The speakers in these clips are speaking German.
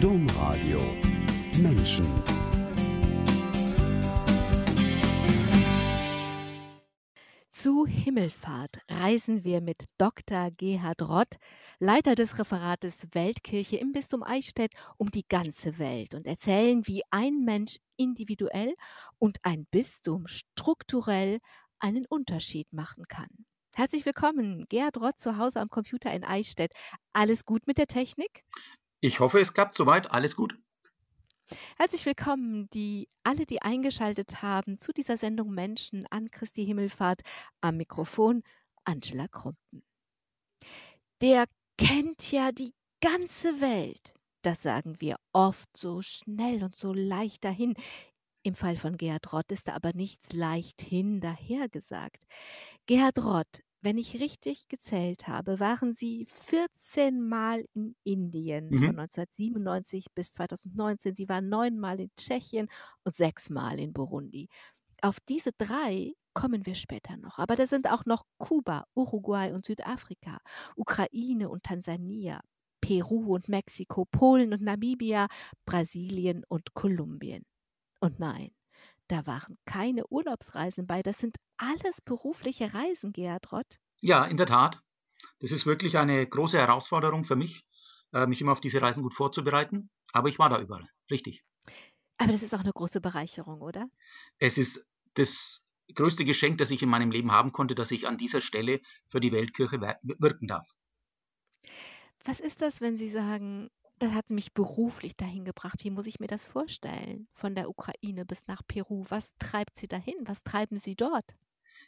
Domradio Menschen Zu Himmelfahrt reisen wir mit Dr. Gerhard Rott, Leiter des Referates Weltkirche im Bistum Eichstätt, um die ganze Welt und erzählen, wie ein Mensch individuell und ein Bistum strukturell einen Unterschied machen kann. Herzlich willkommen, Gerhard Rott zu Hause am Computer in Eichstätt. Alles gut mit der Technik? Ich hoffe, es klappt soweit. Alles gut. Herzlich willkommen, die alle, die eingeschaltet haben zu dieser Sendung Menschen an Christi Himmelfahrt am Mikrofon Angela Krumpen. Der kennt ja die ganze Welt. Das sagen wir oft so schnell und so leicht dahin. Im Fall von Gerhard Rott ist da aber nichts leichthin dahergesagt. Gerhard Rott wenn ich richtig gezählt habe, waren Sie 14 Mal in Indien von Mhm. 1997 bis 2019. Sie waren neunmal in Tschechien und sechsmal in Burundi. Auf diese drei kommen wir später noch. Aber da sind auch noch Kuba, Uruguay und Südafrika, Ukraine und Tansania, Peru und Mexiko, Polen und Namibia, Brasilien und Kolumbien. Und nein, da waren keine Urlaubsreisen bei. Das sind alles berufliche Reisen, Rott. Ja, in der Tat. Das ist wirklich eine große Herausforderung für mich, äh, mich immer auf diese Reisen gut vorzubereiten. Aber ich war da überall. Richtig. Aber das ist auch eine große Bereicherung, oder? Es ist das größte Geschenk, das ich in meinem Leben haben konnte, dass ich an dieser Stelle für die Weltkirche wirken darf. Was ist das, wenn Sie sagen, das hat mich beruflich dahin gebracht? Wie muss ich mir das vorstellen? Von der Ukraine bis nach Peru. Was treibt Sie dahin? Was treiben Sie dort?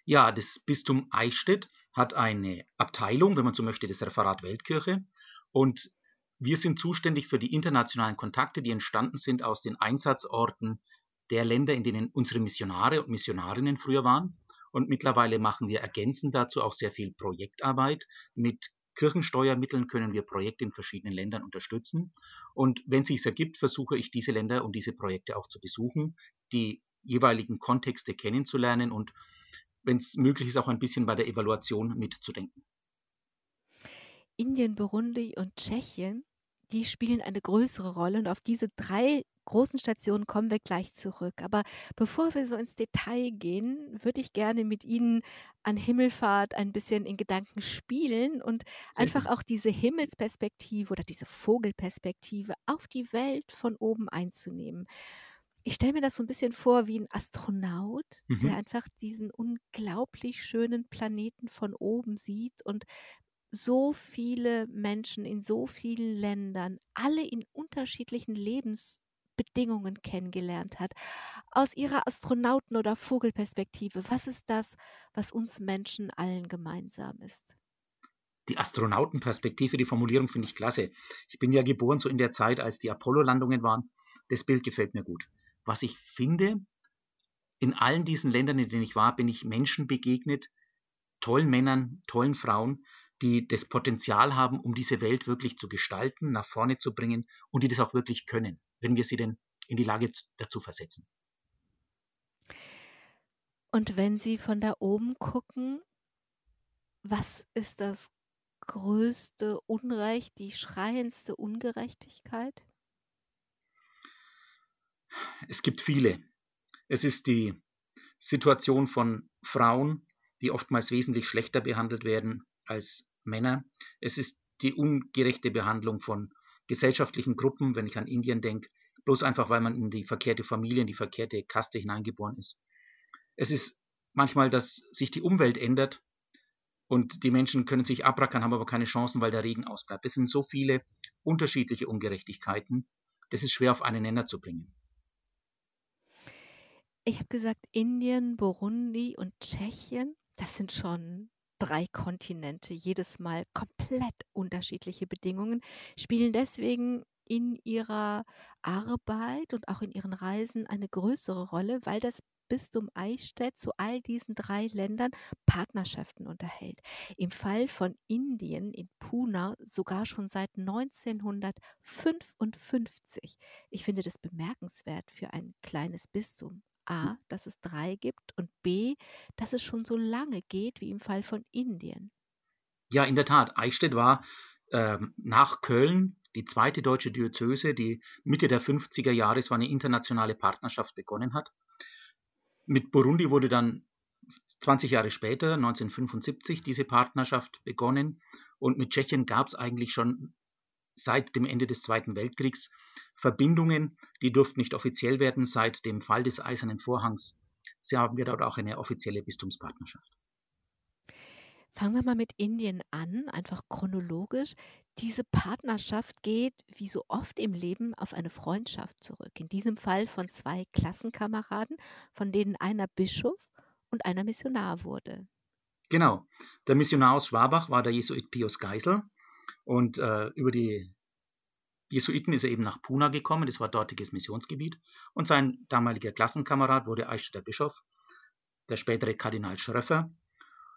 Ja, das Bistum Eichstätt hat eine Abteilung, wenn man so möchte, das Referat Weltkirche. Und wir sind zuständig für die internationalen Kontakte, die entstanden sind aus den Einsatzorten der Länder, in denen unsere Missionare und Missionarinnen früher waren. Und mittlerweile machen wir ergänzend dazu auch sehr viel Projektarbeit. Mit Kirchensteuermitteln können wir Projekte in verschiedenen Ländern unterstützen. Und wenn es sich ergibt, versuche ich diese Länder und diese Projekte auch zu besuchen, die jeweiligen Kontexte kennenzulernen und wenn es möglich ist, auch ein bisschen bei der Evaluation mitzudenken. Indien, Burundi und Tschechien, die spielen eine größere Rolle. Und auf diese drei großen Stationen kommen wir gleich zurück. Aber bevor wir so ins Detail gehen, würde ich gerne mit Ihnen an Himmelfahrt ein bisschen in Gedanken spielen und einfach auch diese Himmelsperspektive oder diese Vogelperspektive auf die Welt von oben einzunehmen. Ich stelle mir das so ein bisschen vor wie ein Astronaut, der Mhm. einfach diesen unglaublich schönen Planeten von oben sieht und so viele Menschen in so vielen Ländern, alle in unterschiedlichen Lebensbedingungen kennengelernt hat. Aus Ihrer Astronauten- oder Vogelperspektive, was ist das, was uns Menschen allen gemeinsam ist? Die Astronautenperspektive, die Formulierung finde ich klasse. Ich bin ja geboren so in der Zeit, als die Apollo-Landungen waren. Das Bild gefällt mir gut. Was ich finde, in allen diesen Ländern, in denen ich war, bin ich Menschen begegnet, tollen Männern, tollen Frauen, die das Potenzial haben, um diese Welt wirklich zu gestalten, nach vorne zu bringen und die das auch wirklich können, wenn wir sie denn in die Lage dazu versetzen. Und wenn Sie von da oben gucken, was ist das größte Unrecht, die schreiendste Ungerechtigkeit? Es gibt viele. Es ist die Situation von Frauen, die oftmals wesentlich schlechter behandelt werden als Männer. Es ist die ungerechte Behandlung von gesellschaftlichen Gruppen, wenn ich an Indien denke, bloß einfach, weil man in die verkehrte Familie, in die verkehrte Kaste hineingeboren ist. Es ist manchmal, dass sich die Umwelt ändert und die Menschen können sich abrackern, haben aber keine Chancen, weil der Regen ausbleibt. Es sind so viele unterschiedliche Ungerechtigkeiten, das ist schwer auf einen Nenner zu bringen. Ich habe gesagt, Indien, Burundi und Tschechien, das sind schon drei Kontinente, jedes Mal komplett unterschiedliche Bedingungen, spielen deswegen in ihrer Arbeit und auch in ihren Reisen eine größere Rolle, weil das Bistum Eichstätt zu all diesen drei Ländern Partnerschaften unterhält. Im Fall von Indien in Pune sogar schon seit 1955. Ich finde das bemerkenswert für ein kleines Bistum. A, dass es drei gibt und B, dass es schon so lange geht wie im Fall von Indien. Ja, in der Tat. Eichstätt war ähm, nach Köln die zweite deutsche Diözese, die Mitte der 50er Jahre so eine internationale Partnerschaft begonnen hat. Mit Burundi wurde dann 20 Jahre später, 1975, diese Partnerschaft begonnen. Und mit Tschechien gab es eigentlich schon seit dem Ende des Zweiten Weltkriegs Verbindungen, die durften nicht offiziell werden. Seit dem Fall des Eisernen Vorhangs Sie haben wir dort auch eine offizielle Bistumspartnerschaft. Fangen wir mal mit Indien an, einfach chronologisch. Diese Partnerschaft geht, wie so oft im Leben, auf eine Freundschaft zurück. In diesem Fall von zwei Klassenkameraden, von denen einer Bischof und einer Missionar wurde. Genau. Der Missionar aus Schwabach war der Jesuit Pius Geisel. Und äh, über die Jesuiten ist er eben nach Puna gekommen, das war dortiges Missionsgebiet. Und sein damaliger Klassenkamerad wurde Eichstätter Bischof, der spätere Kardinal Schröffer.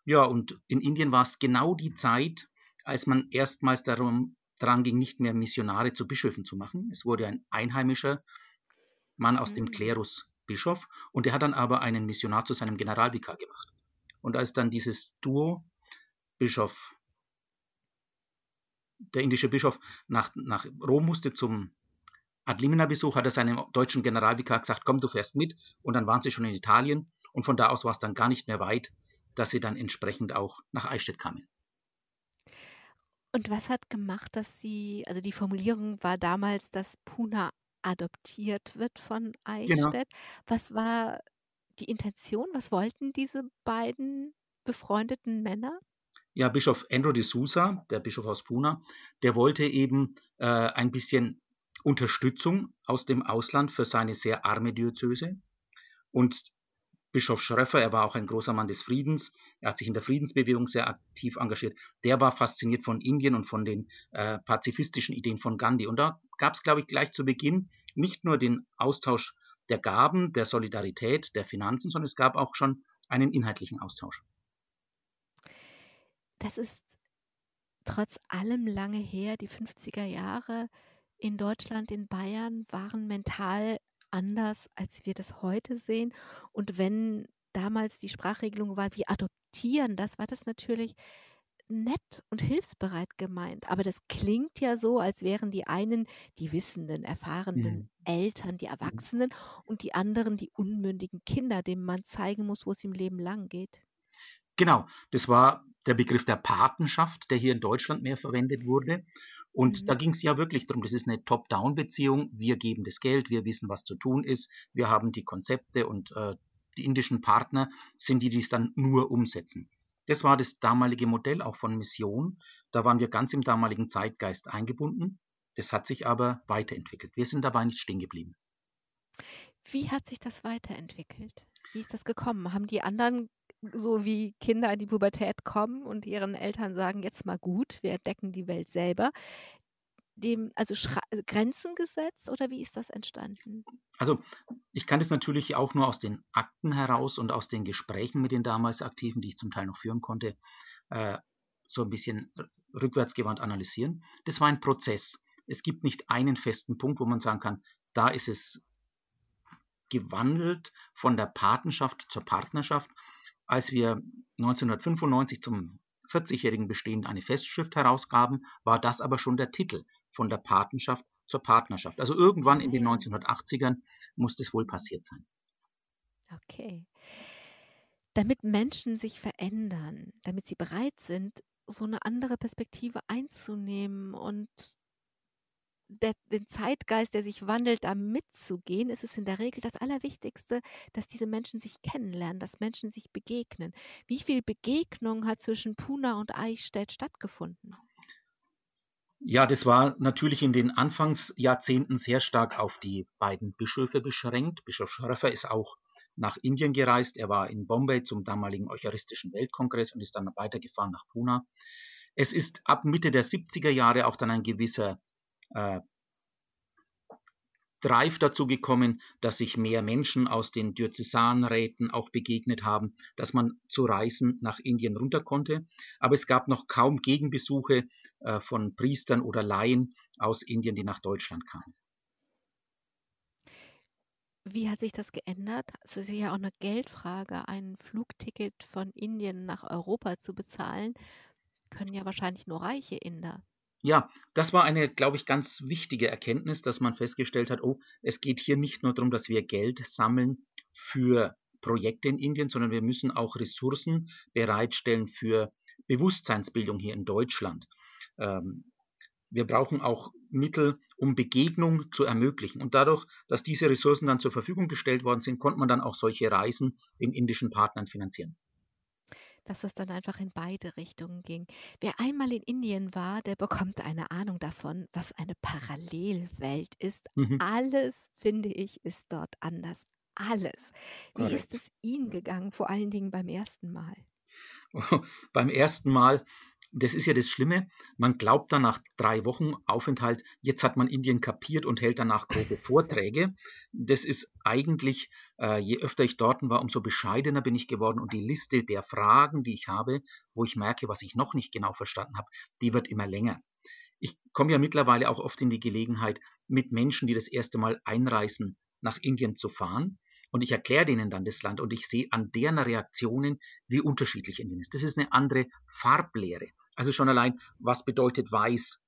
Ja, und in Indien war es genau die Zeit, als man erstmals darum dran ging, nicht mehr Missionare zu Bischöfen zu machen. Es wurde ein einheimischer Mann aus dem mhm. Klerus Bischof und er hat dann aber einen Missionar zu seinem Generalvikar gemacht. Und als dann dieses Duo Bischof, der indische Bischof nach, nach Rom musste zum Adlimina-Besuch, hat er seinem deutschen Generalvikar gesagt, komm, du fährst mit. Und dann waren sie schon in Italien und von da aus war es dann gar nicht mehr weit dass sie dann entsprechend auch nach Eichstätt kamen. Und was hat gemacht, dass sie, also die Formulierung war damals, dass Puna adoptiert wird von genau. Eichstätt. Genau. Was war die Intention? Was wollten diese beiden befreundeten Männer? Ja, Bischof Andrew de Sousa, der Bischof aus Puna, der wollte eben äh, ein bisschen Unterstützung aus dem Ausland für seine sehr arme Diözese. Und Bischof Schröffer, er war auch ein großer Mann des Friedens, er hat sich in der Friedensbewegung sehr aktiv engagiert, der war fasziniert von Indien und von den äh, pazifistischen Ideen von Gandhi. Und da gab es, glaube ich, gleich zu Beginn nicht nur den Austausch der Gaben, der Solidarität, der Finanzen, sondern es gab auch schon einen inhaltlichen Austausch. Das ist trotz allem lange her, die 50er Jahre in Deutschland, in Bayern waren mental anders, als wir das heute sehen. Und wenn damals die Sprachregelung war, wir adoptieren das, war das natürlich nett und hilfsbereit gemeint. Aber das klingt ja so, als wären die einen die wissenden, erfahrenen mhm. Eltern, die mhm. Erwachsenen und die anderen die unmündigen Kinder, denen man zeigen muss, wo es im Leben lang geht. Genau, das war der Begriff der Patenschaft, der hier in Deutschland mehr verwendet wurde. Und mhm. da ging es ja wirklich darum, das ist eine Top-Down-Beziehung. Wir geben das Geld, wir wissen, was zu tun ist, wir haben die Konzepte und äh, die indischen Partner sind die, die es dann nur umsetzen. Das war das damalige Modell auch von Mission. Da waren wir ganz im damaligen Zeitgeist eingebunden. Das hat sich aber weiterentwickelt. Wir sind dabei nicht stehen geblieben. Wie hat sich das weiterentwickelt? Wie ist das gekommen? Haben die anderen so wie Kinder in die Pubertät kommen und ihren Eltern sagen, jetzt mal gut, wir entdecken die Welt selber. Dem, also äh, Grenzen gesetzt oder wie ist das entstanden? Also ich kann das natürlich auch nur aus den Akten heraus und aus den Gesprächen mit den damals Aktiven, die ich zum Teil noch führen konnte, äh, so ein bisschen rückwärtsgewandt analysieren. Das war ein Prozess. Es gibt nicht einen festen Punkt, wo man sagen kann, da ist es gewandelt von der Patenschaft zur Partnerschaft, als wir 1995 zum 40-jährigen Bestehen eine Festschrift herausgaben, war das aber schon der Titel von der Patenschaft zur Partnerschaft. Also irgendwann in den 1980ern muss das wohl passiert sein. Okay. Damit Menschen sich verändern, damit sie bereit sind, so eine andere Perspektive einzunehmen und der, den Zeitgeist, der sich wandelt, da mitzugehen, ist es in der Regel das Allerwichtigste, dass diese Menschen sich kennenlernen, dass Menschen sich begegnen. Wie viel Begegnung hat zwischen Puna und Eichstätt stattgefunden? Ja, das war natürlich in den Anfangsjahrzehnten sehr stark auf die beiden Bischöfe beschränkt. Bischof Schröffer ist auch nach Indien gereist. Er war in Bombay zum damaligen Eucharistischen Weltkongress und ist dann weitergefahren nach Puna. Es ist ab Mitte der 70er Jahre auch dann ein gewisser äh, Drive dazu gekommen, dass sich mehr Menschen aus den Diözesanräten auch begegnet haben, dass man zu Reisen nach Indien runter konnte. Aber es gab noch kaum Gegenbesuche äh, von Priestern oder Laien aus Indien, die nach Deutschland kamen. Wie hat sich das geändert? Es ist ja auch eine Geldfrage, ein Flugticket von Indien nach Europa zu bezahlen, können ja wahrscheinlich nur reiche Inder. Ja, das war eine, glaube ich, ganz wichtige Erkenntnis, dass man festgestellt hat, oh, es geht hier nicht nur darum, dass wir Geld sammeln für Projekte in Indien, sondern wir müssen auch Ressourcen bereitstellen für Bewusstseinsbildung hier in Deutschland. Ähm, wir brauchen auch Mittel, um Begegnung zu ermöglichen. Und dadurch, dass diese Ressourcen dann zur Verfügung gestellt worden sind, konnte man dann auch solche Reisen den indischen Partnern finanzieren dass das dann einfach in beide Richtungen ging. Wer einmal in Indien war, der bekommt eine Ahnung davon, was eine Parallelwelt ist. Mhm. Alles, finde ich, ist dort anders. Alles. Wie Correct. ist es Ihnen gegangen, vor allen Dingen beim ersten Mal? beim ersten Mal das ist ja das Schlimme. Man glaubt dann nach drei Wochen Aufenthalt, jetzt hat man Indien kapiert und hält danach große Vorträge. Das ist eigentlich, äh, je öfter ich dort war, umso bescheidener bin ich geworden. Und die Liste der Fragen, die ich habe, wo ich merke, was ich noch nicht genau verstanden habe, die wird immer länger. Ich komme ja mittlerweile auch oft in die Gelegenheit, mit Menschen, die das erste Mal einreisen, nach Indien zu fahren und ich erkläre denen dann das Land und ich sehe an deren Reaktionen, wie unterschiedlich Indien ist. Das ist eine andere Farblehre. Also schon allein, was bedeutet weiß?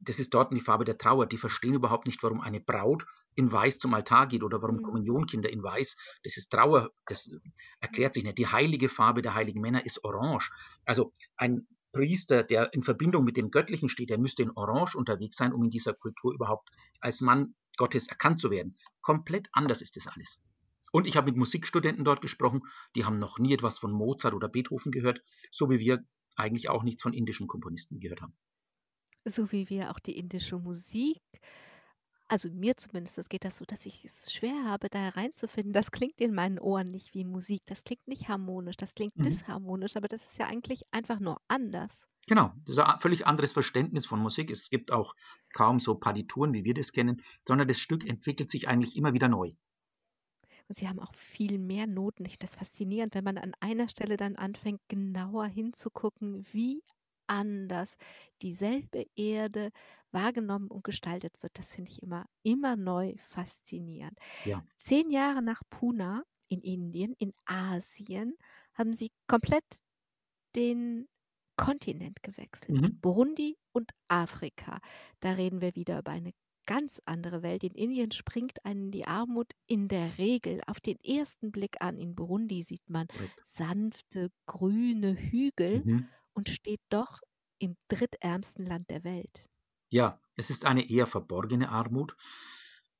Das ist dort die Farbe der Trauer. Die verstehen überhaupt nicht, warum eine Braut in Weiß zum Altar geht oder warum mhm. Kommunionkinder in Weiß. Das ist Trauer. Das erklärt sich nicht. Die heilige Farbe der heiligen Männer ist Orange. Also ein Priester, der in Verbindung mit dem Göttlichen steht, der müsste in Orange unterwegs sein, um in dieser Kultur überhaupt als Mann Gottes erkannt zu werden. Komplett anders ist das alles. Und ich habe mit Musikstudenten dort gesprochen, die haben noch nie etwas von Mozart oder Beethoven gehört, so wie wir eigentlich auch nichts von indischen Komponisten gehört haben. So wie wir auch die indische Musik, also mir zumindest geht das so, dass ich es schwer habe, da hereinzufinden. Das klingt in meinen Ohren nicht wie Musik, das klingt nicht harmonisch, das klingt mhm. disharmonisch, aber das ist ja eigentlich einfach nur anders. Genau, das ist ein völlig anderes Verständnis von Musik. Es gibt auch kaum so Partituren, wie wir das kennen, sondern das Stück entwickelt sich eigentlich immer wieder neu. Und sie haben auch viel mehr Noten. Ich finde das faszinierend, wenn man an einer Stelle dann anfängt, genauer hinzugucken, wie anders dieselbe Erde wahrgenommen und gestaltet wird. Das finde ich immer, immer neu faszinierend. Ja. Zehn Jahre nach Pune in Indien, in Asien, haben sie komplett den Kontinent gewechselt. Mhm. Burundi und Afrika. Da reden wir wieder über eine ganz andere Welt. In Indien springt einen die Armut in der Regel auf den ersten Blick an. In Burundi sieht man sanfte, grüne Hügel mhm. und steht doch im drittärmsten Land der Welt. Ja, es ist eine eher verborgene Armut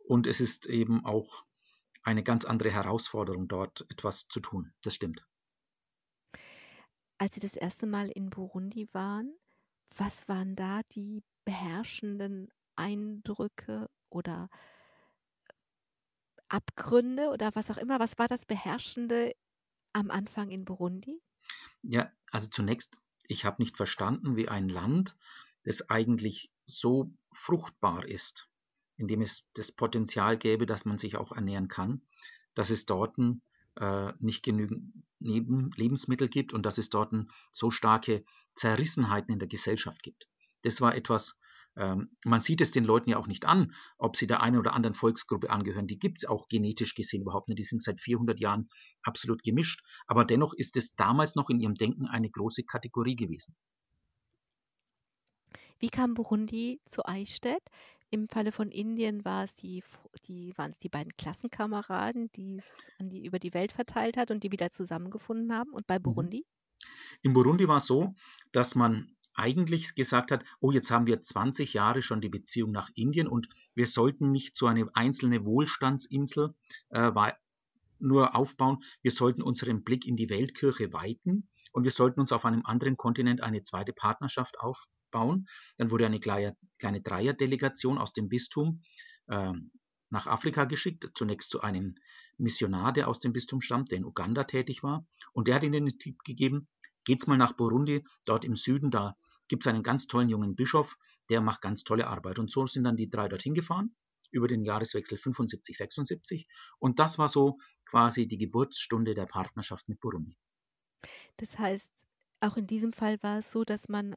und es ist eben auch eine ganz andere Herausforderung, dort etwas zu tun. Das stimmt. Als Sie das erste Mal in Burundi waren, was waren da die beherrschenden Eindrücke oder Abgründe oder was auch immer? Was war das Beherrschende am Anfang in Burundi? Ja, also zunächst, ich habe nicht verstanden, wie ein Land, das eigentlich so fruchtbar ist, in dem es das Potenzial gäbe, dass man sich auch ernähren kann, dass es dort äh, nicht genügend Neben Lebensmittel gibt und dass es dort so starke Zerrissenheiten in der Gesellschaft gibt. Das war etwas, man sieht es den Leuten ja auch nicht an, ob sie der einen oder anderen Volksgruppe angehören. Die gibt es auch genetisch gesehen überhaupt nicht. Die sind seit 400 Jahren absolut gemischt. Aber dennoch ist es damals noch in ihrem Denken eine große Kategorie gewesen. Wie kam Burundi zu Eichstätt? Im Falle von Indien war es die, die, waren es die beiden Klassenkameraden, die es an die, über die Welt verteilt hat und die wieder zusammengefunden haben. Und bei mhm. Burundi? In Burundi war es so, dass man eigentlich gesagt hat, oh, jetzt haben wir 20 Jahre schon die Beziehung nach Indien und wir sollten nicht so eine einzelne Wohlstandsinsel äh, nur aufbauen, wir sollten unseren Blick in die Weltkirche weiten und wir sollten uns auf einem anderen Kontinent eine zweite Partnerschaft aufbauen. Dann wurde eine kleine, kleine Dreierdelegation aus dem Bistum äh, nach Afrika geschickt, zunächst zu einem Missionar, der aus dem Bistum stammt, der in Uganda tätig war. Und der hat ihnen den Tipp gegeben, geht's mal nach Burundi, dort im Süden, da gibt es einen ganz tollen jungen Bischof, der macht ganz tolle Arbeit. Und so sind dann die drei dorthin gefahren über den Jahreswechsel 75, 76. Und das war so quasi die Geburtsstunde der Partnerschaft mit Burundi. Das heißt, auch in diesem Fall war es so, dass man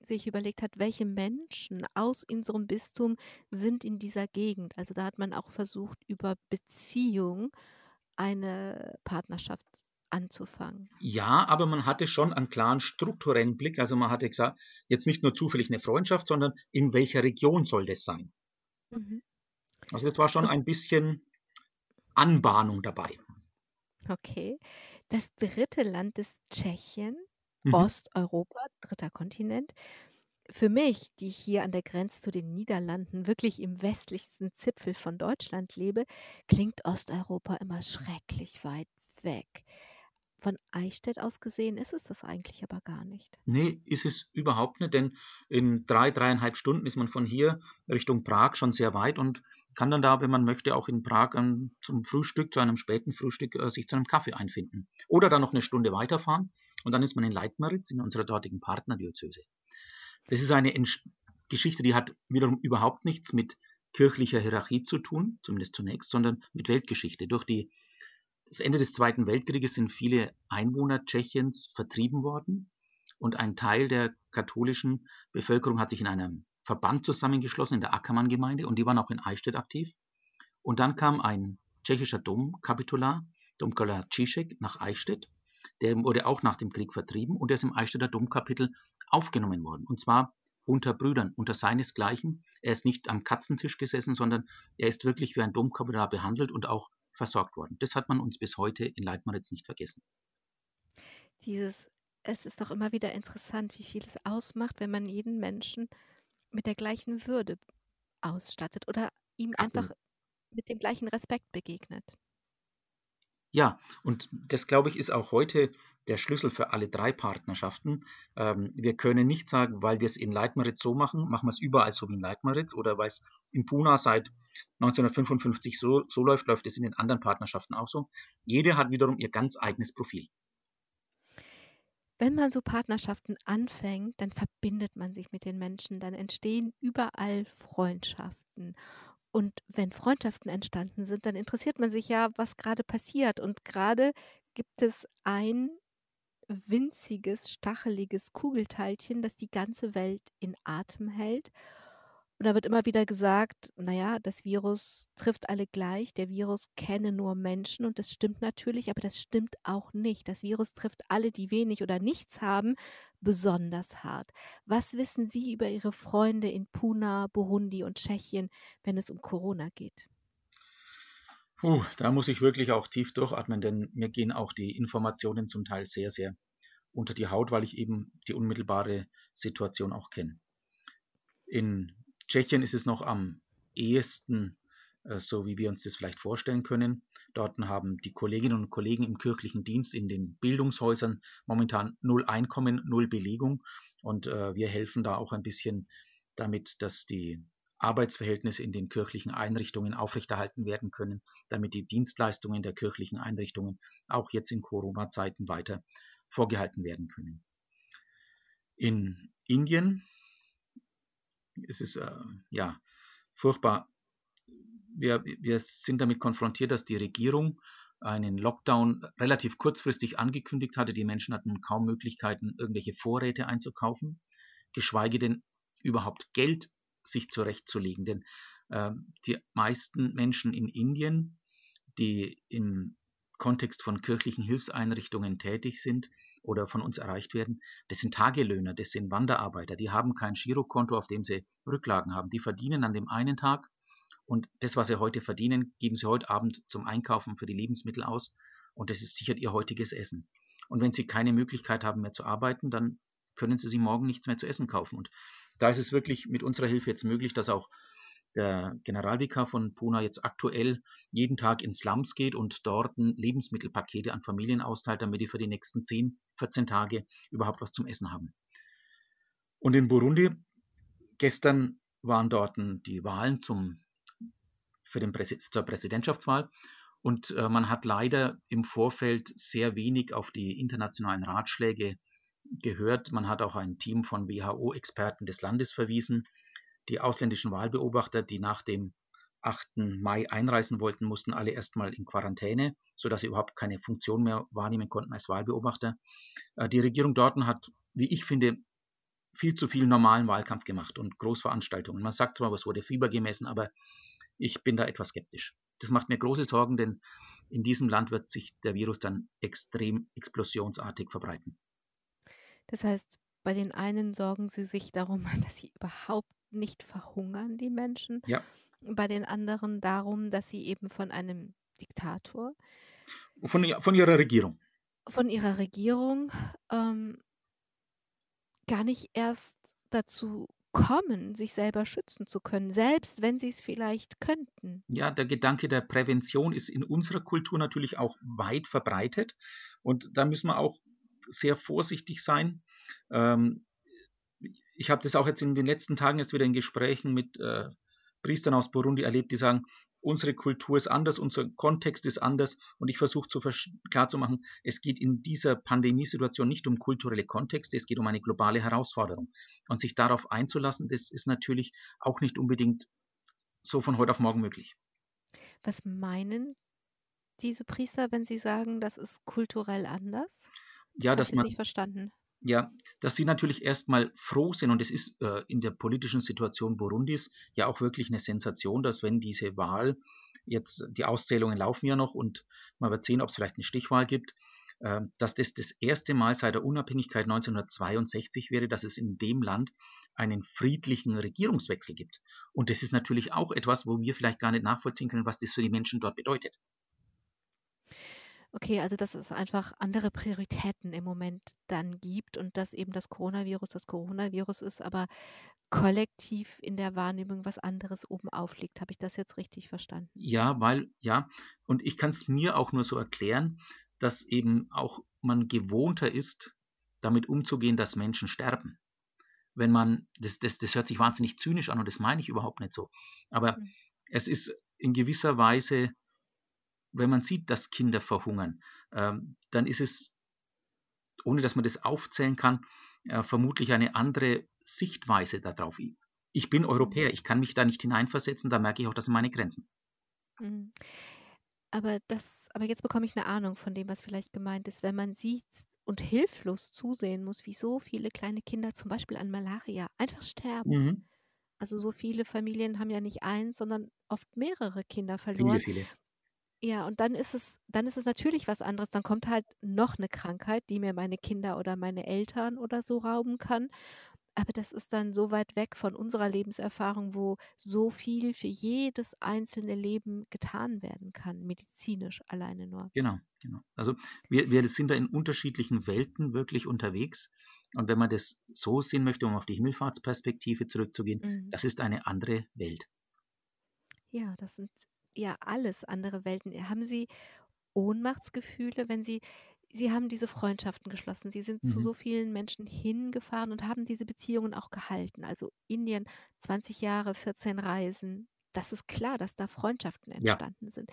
sich überlegt hat, welche Menschen aus unserem Bistum sind in dieser Gegend. Also da hat man auch versucht, über Beziehung eine Partnerschaft anzufangen. Ja, aber man hatte schon einen klaren strukturellen Blick. Also man hatte gesagt, jetzt nicht nur zufällig eine Freundschaft, sondern in welcher Region soll das sein? Mhm. Also es war schon ein bisschen Anbahnung dabei. Okay. Das dritte Land ist Tschechien, mhm. Osteuropa, dritter Kontinent. Für mich, die hier an der Grenze zu den Niederlanden wirklich im westlichsten Zipfel von Deutschland lebe, klingt Osteuropa immer schrecklich weit weg. Von Eichstätt aus gesehen ist es das eigentlich aber gar nicht. Nee, ist es überhaupt nicht, denn in drei, dreieinhalb Stunden ist man von hier Richtung Prag schon sehr weit und kann dann da, wenn man möchte, auch in Prag ähm, zum Frühstück, zu einem späten Frühstück, äh, sich zu einem Kaffee einfinden. Oder dann noch eine Stunde weiterfahren und dann ist man in Leitmeritz, in unserer dortigen Partnerdiözese. Das ist eine Entsch Geschichte, die hat wiederum überhaupt nichts mit kirchlicher Hierarchie zu tun, zumindest zunächst, sondern mit Weltgeschichte. Durch die das Ende des Zweiten Weltkrieges sind viele Einwohner Tschechiens vertrieben worden und ein Teil der katholischen Bevölkerung hat sich in einem Verband zusammengeschlossen, in der Ackermann-Gemeinde, und die waren auch in Eichstätt aktiv. Und dann kam ein tschechischer Domkapitular, Domkolar Žižek, nach Eichstätt. Der wurde auch nach dem Krieg vertrieben und er ist im Eichstätter Domkapitel aufgenommen worden. Und zwar unter Brüdern, unter seinesgleichen. Er ist nicht am Katzentisch gesessen, sondern er ist wirklich wie ein Domkapitular behandelt und auch versorgt worden. Das hat man uns bis heute in Leitmaritz nicht vergessen. Dieses, es ist doch immer wieder interessant, wie viel es ausmacht, wenn man jeden Menschen mit der gleichen Würde ausstattet oder ihm einfach mit dem gleichen Respekt begegnet. Ja, und das, glaube ich, ist auch heute der Schlüssel für alle drei Partnerschaften. Ähm, wir können nicht sagen, weil wir es in Leitmeritz so machen, machen wir es überall so wie in Leitmeritz oder weil es in Puna seit 1955 so, so läuft, läuft es in den anderen Partnerschaften auch so. Jede hat wiederum ihr ganz eigenes Profil. Wenn man so Partnerschaften anfängt, dann verbindet man sich mit den Menschen, dann entstehen überall Freundschaften. Und wenn Freundschaften entstanden sind, dann interessiert man sich ja, was gerade passiert. Und gerade gibt es ein winziges, stacheliges Kugelteilchen, das die ganze Welt in Atem hält. Und da wird immer wieder gesagt, naja, das Virus trifft alle gleich, der Virus kenne nur Menschen und das stimmt natürlich, aber das stimmt auch nicht. Das Virus trifft alle, die wenig oder nichts haben, besonders hart. Was wissen Sie über Ihre Freunde in Puna, Burundi und Tschechien, wenn es um Corona geht? Puh, da muss ich wirklich auch tief durchatmen, denn mir gehen auch die Informationen zum Teil sehr, sehr unter die Haut, weil ich eben die unmittelbare Situation auch kenne. In Tschechien ist es noch am ehesten äh, so, wie wir uns das vielleicht vorstellen können. Dort haben die Kolleginnen und Kollegen im kirchlichen Dienst in den Bildungshäusern momentan null Einkommen, null Belegung. Und äh, wir helfen da auch ein bisschen damit, dass die Arbeitsverhältnisse in den kirchlichen Einrichtungen aufrechterhalten werden können, damit die Dienstleistungen der kirchlichen Einrichtungen auch jetzt in Corona-Zeiten weiter vorgehalten werden können. In Indien es ist äh, ja furchtbar. Wir, wir sind damit konfrontiert, dass die Regierung einen Lockdown relativ kurzfristig angekündigt hatte. Die Menschen hatten kaum Möglichkeiten, irgendwelche Vorräte einzukaufen, geschweige denn überhaupt Geld sich zurechtzulegen. Denn äh, die meisten Menschen in Indien, die im Kontext von kirchlichen Hilfseinrichtungen tätig sind oder von uns erreicht werden, das sind Tagelöhner, das sind Wanderarbeiter, die haben kein Girokonto, auf dem sie Rücklagen haben. Die verdienen an dem einen Tag und das, was sie heute verdienen, geben sie heute Abend zum Einkaufen für die Lebensmittel aus und das ist sicher ihr heutiges Essen. Und wenn sie keine Möglichkeit haben mehr zu arbeiten, dann können sie sich morgen nichts mehr zu essen kaufen. Und da ist es wirklich mit unserer Hilfe jetzt möglich, dass auch der Generalvikar von Puna jetzt aktuell jeden Tag in Slums geht und dort Lebensmittelpakete an Familien austeilt, damit die für die nächsten 10, 14 Tage überhaupt was zum Essen haben. Und in Burundi, gestern waren dort die Wahlen zum, für den Präsi zur Präsidentschaftswahl und äh, man hat leider im Vorfeld sehr wenig auf die internationalen Ratschläge gehört. Man hat auch ein Team von WHO-Experten des Landes verwiesen die ausländischen Wahlbeobachter, die nach dem 8. Mai einreisen wollten, mussten alle erstmal in Quarantäne, sodass sie überhaupt keine Funktion mehr wahrnehmen konnten als Wahlbeobachter. Äh, die Regierung dort hat, wie ich finde, viel zu viel normalen Wahlkampf gemacht und Großveranstaltungen. Man sagt zwar, es wurde Fieber gemessen, aber ich bin da etwas skeptisch. das macht mir große Sorgen, denn in diesem Land wird sich der Virus dann extrem explosionsartig verbreiten. Das heißt, bei den einen sorgen sie sich darum, dass sie überhaupt nicht verhungern, die Menschen. Ja. Bei den anderen darum, dass sie eben von einem Diktator, Von, von ihrer Regierung. von ihrer Regierung ähm, gar nicht erst dazu kommen, sich selber schützen zu können, selbst wenn sie es vielleicht könnten. Ja, der Gedanke der Prävention ist in unserer Kultur natürlich auch weit verbreitet. Und da müssen wir auch sehr vorsichtig sein. Ähm, ich habe das auch jetzt in den letzten Tagen erst wieder in Gesprächen mit äh, Priestern aus Burundi erlebt, die sagen, unsere Kultur ist anders, unser Kontext ist anders und ich versuche zu klarzumachen, es geht in dieser Pandemiesituation nicht um kulturelle Kontexte, es geht um eine globale Herausforderung. Und sich darauf einzulassen, das ist natürlich auch nicht unbedingt so von heute auf morgen möglich. Was meinen diese Priester, wenn sie sagen, das ist kulturell anders? Ja, das dass man nicht verstanden. Ja, dass sie natürlich erstmal froh sind, und es ist äh, in der politischen Situation Burundis ja auch wirklich eine Sensation, dass wenn diese Wahl jetzt, die Auszählungen laufen ja noch und man wird sehen, ob es vielleicht eine Stichwahl gibt, äh, dass das das erste Mal seit der Unabhängigkeit 1962 wäre, dass es in dem Land einen friedlichen Regierungswechsel gibt. Und das ist natürlich auch etwas, wo wir vielleicht gar nicht nachvollziehen können, was das für die Menschen dort bedeutet. Okay, also dass es einfach andere Prioritäten im Moment dann gibt und dass eben das Coronavirus das Coronavirus ist, aber kollektiv in der Wahrnehmung was anderes oben aufliegt. Habe ich das jetzt richtig verstanden? Ja, weil, ja, und ich kann es mir auch nur so erklären, dass eben auch man gewohnter ist, damit umzugehen, dass Menschen sterben. Wenn man, das, das, das hört sich wahnsinnig zynisch an und das meine ich überhaupt nicht so. Aber Mhm. es ist in gewisser Weise wenn man sieht, dass Kinder verhungern, ähm, dann ist es, ohne dass man das aufzählen kann, äh, vermutlich eine andere Sichtweise darauf. Ich bin Europäer, ich kann mich da nicht hineinversetzen, da merke ich auch, das sind meine Grenzen. Mhm. Aber das, aber jetzt bekomme ich eine Ahnung von dem, was vielleicht gemeint ist, wenn man sieht und hilflos zusehen muss, wie so viele kleine Kinder zum Beispiel an Malaria einfach sterben. Mhm. Also so viele Familien haben ja nicht eins, sondern oft mehrere Kinder Viele, verloren. viele. Ja, und dann ist es, dann ist es natürlich was anderes. Dann kommt halt noch eine Krankheit, die mir meine Kinder oder meine Eltern oder so rauben kann. Aber das ist dann so weit weg von unserer Lebenserfahrung, wo so viel für jedes einzelne Leben getan werden kann, medizinisch alleine nur. Genau, genau. Also wir, wir sind da in unterschiedlichen Welten wirklich unterwegs. Und wenn man das so sehen möchte, um auf die Himmelfahrtsperspektive zurückzugehen, Mhm. das ist eine andere Welt. Ja, das sind ja alles andere Welten. Haben Sie Ohnmachtsgefühle, wenn Sie, Sie haben diese Freundschaften geschlossen, Sie sind zu Mhm. so vielen Menschen hingefahren und haben diese Beziehungen auch gehalten. Also Indien, 20 Jahre, 14 Reisen. Das ist klar, dass da Freundschaften Ja, entstanden sind.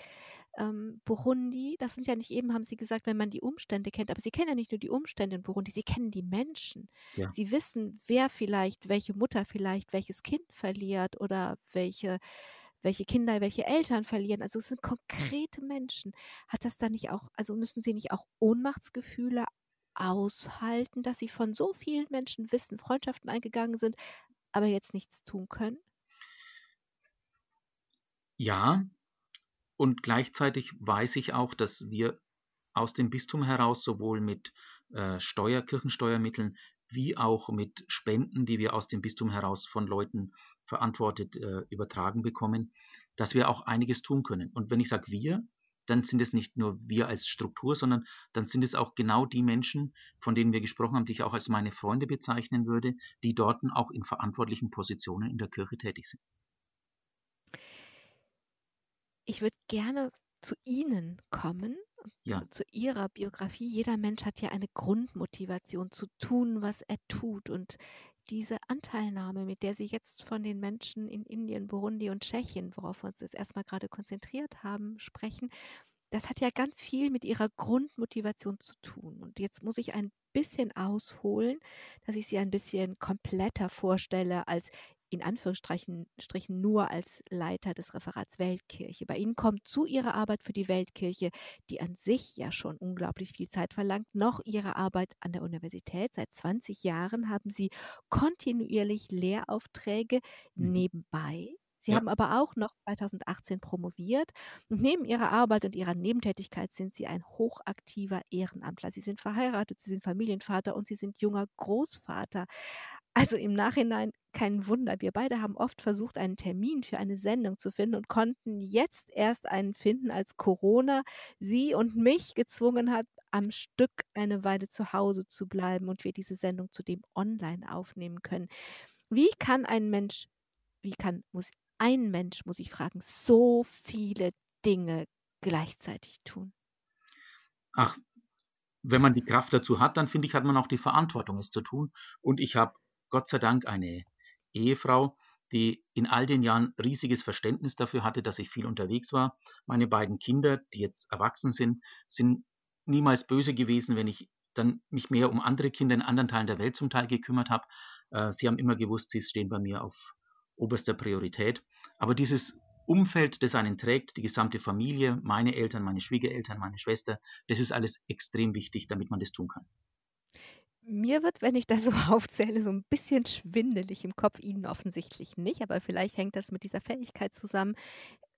Ähm, Burundi, das sind ja nicht eben, haben Sie gesagt, wenn man die Umstände kennt, aber Sie kennen ja nicht nur die Umstände in Burundi, Sie kennen die Menschen. ja, Sie wissen, wer vielleicht, welche Mutter vielleicht welches Kind verliert oder welche, welche Kinder welche Eltern verlieren. Also es sind konkrete Menschen. Hat das dann nicht auch, also müssen Sie nicht auch Ohnmachtsgefühle aushalten, dass Sie von so vielen Menschen wissen, Freundschaften eingegangen sind, aber jetzt nichts tun können? ja. Und gleichzeitig weiß ich auch, dass wir aus dem Bistum heraus sowohl mit äh, Steuer, Kirchensteuermitteln wie auch mit Spenden, die wir aus dem Bistum heraus von Leuten verantwortet äh, übertragen bekommen, dass wir auch einiges tun können. Und wenn ich sage wir, dann sind es nicht nur wir als Struktur, sondern dann sind es auch genau die Menschen, von denen wir gesprochen haben, die ich auch als meine Freunde bezeichnen würde, die dort auch in verantwortlichen Positionen in der Kirche tätig sind. Ich würde gerne zu Ihnen kommen, Ja, zu, zu Ihrer Biografie. Jeder Mensch hat ja eine Grundmotivation zu tun, was er tut. Und diese Anteilnahme, mit der Sie jetzt von den Menschen in Indien, Burundi und Tschechien, worauf wir uns jetzt erstmal gerade konzentriert haben, sprechen, das hat ja ganz viel mit Ihrer Grundmotivation zu tun. Und jetzt muss ich ein bisschen ausholen, dass ich Sie ein bisschen kompletter vorstelle als in Anführungsstrichen Strichen nur als Leiter des Referats Weltkirche. Bei Ihnen kommt zu Ihrer Arbeit für die Weltkirche, die an sich ja schon unglaublich viel Zeit verlangt, noch Ihre Arbeit an der Universität. Seit 20 Jahren haben Sie kontinuierlich Lehraufträge mhm. nebenbei Sie Ja. haben aber auch noch 2018 promoviert und neben Ihrer Arbeit und Ihrer Nebentätigkeit sind Sie ein hochaktiver Ehrenamtler. Sie sind verheiratet, Sie sind Familienvater und Sie sind junger Großvater. Also im Nachhinein kein Wunder. Wir beide haben oft versucht, einen Termin für eine Sendung zu finden und konnten jetzt erst einen finden, als Corona Sie und mich gezwungen hat, am Stück eine Weile zu Hause zu bleiben und wir diese Sendung zudem online aufnehmen können. Wie kann ein Mensch, wie kann, muss ein Mensch, muss ich fragen, so viele Dinge gleichzeitig tun? Ach, wenn man die Kraft dazu hat, dann finde ich, hat man auch die Verantwortung, es zu tun. Und ich habe Gott sei Dank eine Ehefrau, die in all den Jahren riesiges Verständnis dafür hatte, dass ich viel unterwegs war. Meine beiden Kinder, die jetzt erwachsen sind, sind niemals böse gewesen, wenn ich dann mich mehr um andere Kinder in anderen Teilen der Welt zum Teil gekümmert habe. Äh, sie haben immer gewusst, sie stehen bei mir auf oberster Priorität. Aber dieses Umfeld, das einen trägt, die gesamte Familie, meine Eltern, meine Schwiegereltern, meine Schwester, das ist alles extrem wichtig, damit man das tun kann. Mir wird, wenn ich das so aufzähle, so ein bisschen schwindelig im Kopf, Ihnen offensichtlich nicht, aber vielleicht hängt das mit dieser Fähigkeit zusammen,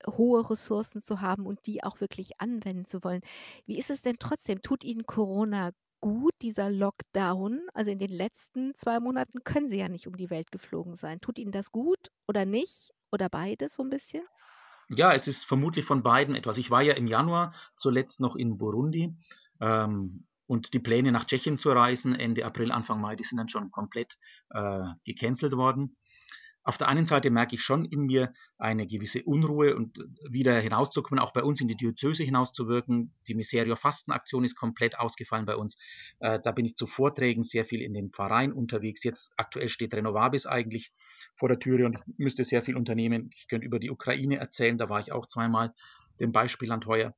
hohe Ressourcen zu haben und die auch wirklich anwenden zu wollen. Wie ist es denn trotzdem? Tut Ihnen Corona gut, dieser Lockdown? Also in den letzten zwei Monaten können Sie ja nicht um die Welt geflogen sein. Tut Ihnen das gut oder nicht? Oder beides so ein bisschen? Ja, es ist vermutlich von beiden etwas. Ich war ja im Januar zuletzt noch in Burundi ähm, und die Pläne nach Tschechien zu reisen, Ende April, Anfang Mai, die sind dann schon komplett äh, gecancelt worden. Auf der einen Seite merke ich schon in mir eine gewisse Unruhe und wieder hinauszukommen, auch bei uns in die Diözese hinauszuwirken. Die Miserio Fastenaktion ist komplett ausgefallen bei uns. Äh, da bin ich zu Vorträgen sehr viel in den Pfarreien unterwegs. Jetzt aktuell steht Renovabis eigentlich vor der Türe und ich müsste sehr viel unternehmen. Ich könnte über die Ukraine erzählen, da war ich auch zweimal, dem Beispielland heuer.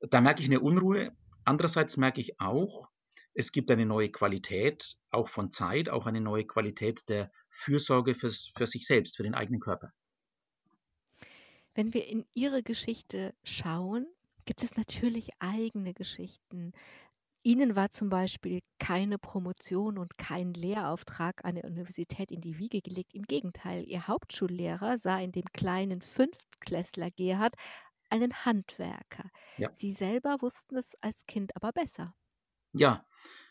Da merke ich eine Unruhe. Andererseits merke ich auch, es gibt eine neue Qualität, auch von Zeit, auch eine neue Qualität der Fürsorge für, für sich selbst, für den eigenen Körper. Wenn wir in Ihre Geschichte schauen, gibt es natürlich eigene Geschichten. Ihnen war zum Beispiel keine Promotion und kein Lehrauftrag an der Universität in die Wiege gelegt. Im Gegenteil, Ihr Hauptschullehrer sah in dem kleinen Fünftklässler Gerhard einen Handwerker. Ja. Sie selber wussten es als Kind aber besser. Ja,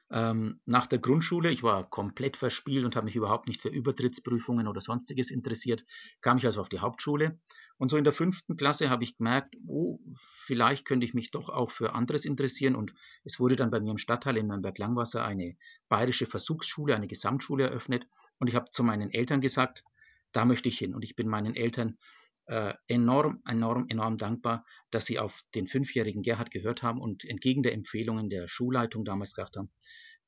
ähm, nach der Grundschule, ich war komplett verspielt und habe mich überhaupt nicht für Übertrittsprüfungen oder sonstiges interessiert, kam ich also auf die Hauptschule. Und so in der fünften Klasse habe ich gemerkt, oh, vielleicht könnte ich mich doch auch für anderes interessieren. Und es wurde dann bei mir im Stadtteil in Nürnberg-Langwasser eine bayerische Versuchsschule, eine Gesamtschule eröffnet. Und ich habe zu meinen Eltern gesagt, da möchte ich hin. Und ich bin meinen Eltern enorm, enorm, enorm dankbar, dass sie auf den fünfjährigen Gerhard gehört haben und entgegen der Empfehlungen der Schulleitung damals gesagt haben,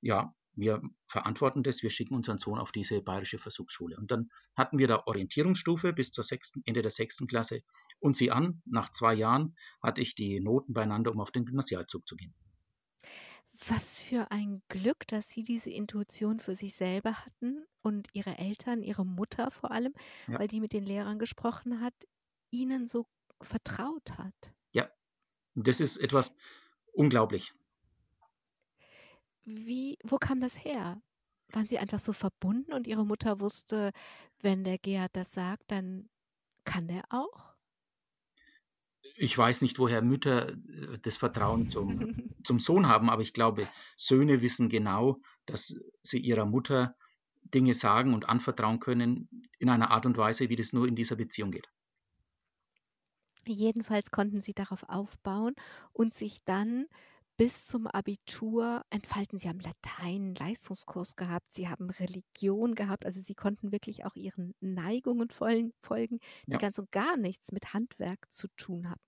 ja, wir verantworten das, wir schicken unseren Sohn auf diese bayerische Versuchsschule. Und dann hatten wir da Orientierungsstufe bis zur sechsten, Ende der sechsten Klasse. Und sie an, nach zwei Jahren hatte ich die Noten beieinander, um auf den Gymnasialzug zu gehen. Was für ein Glück, dass Sie diese Intuition für sich selber hatten und Ihre Eltern, Ihre Mutter vor allem, Ja. weil die mit den Lehrern gesprochen hat, Ihnen so vertraut hat. Ja, das ist etwas unglaublich. Wie, wo kam das her? Waren Sie einfach so verbunden und Ihre Mutter wusste, wenn der Gerhard das sagt, dann kann der auch? Ich weiß nicht, woher Mütter äh, das Vertrauen zum, zum Sohn haben, aber ich glaube, Söhne wissen genau, dass sie ihrer Mutter Dinge sagen und anvertrauen können in einer Art und Weise, wie das nur in dieser Beziehung geht. Jedenfalls konnten Sie darauf aufbauen und sich dann bis zum Abitur entfalten. Sie haben Latein, Leistungskurs gehabt, Sie haben Religion gehabt, also Sie konnten wirklich auch Ihren Neigungen folgen, die Ja. ganz und gar nichts mit Handwerk zu tun haben.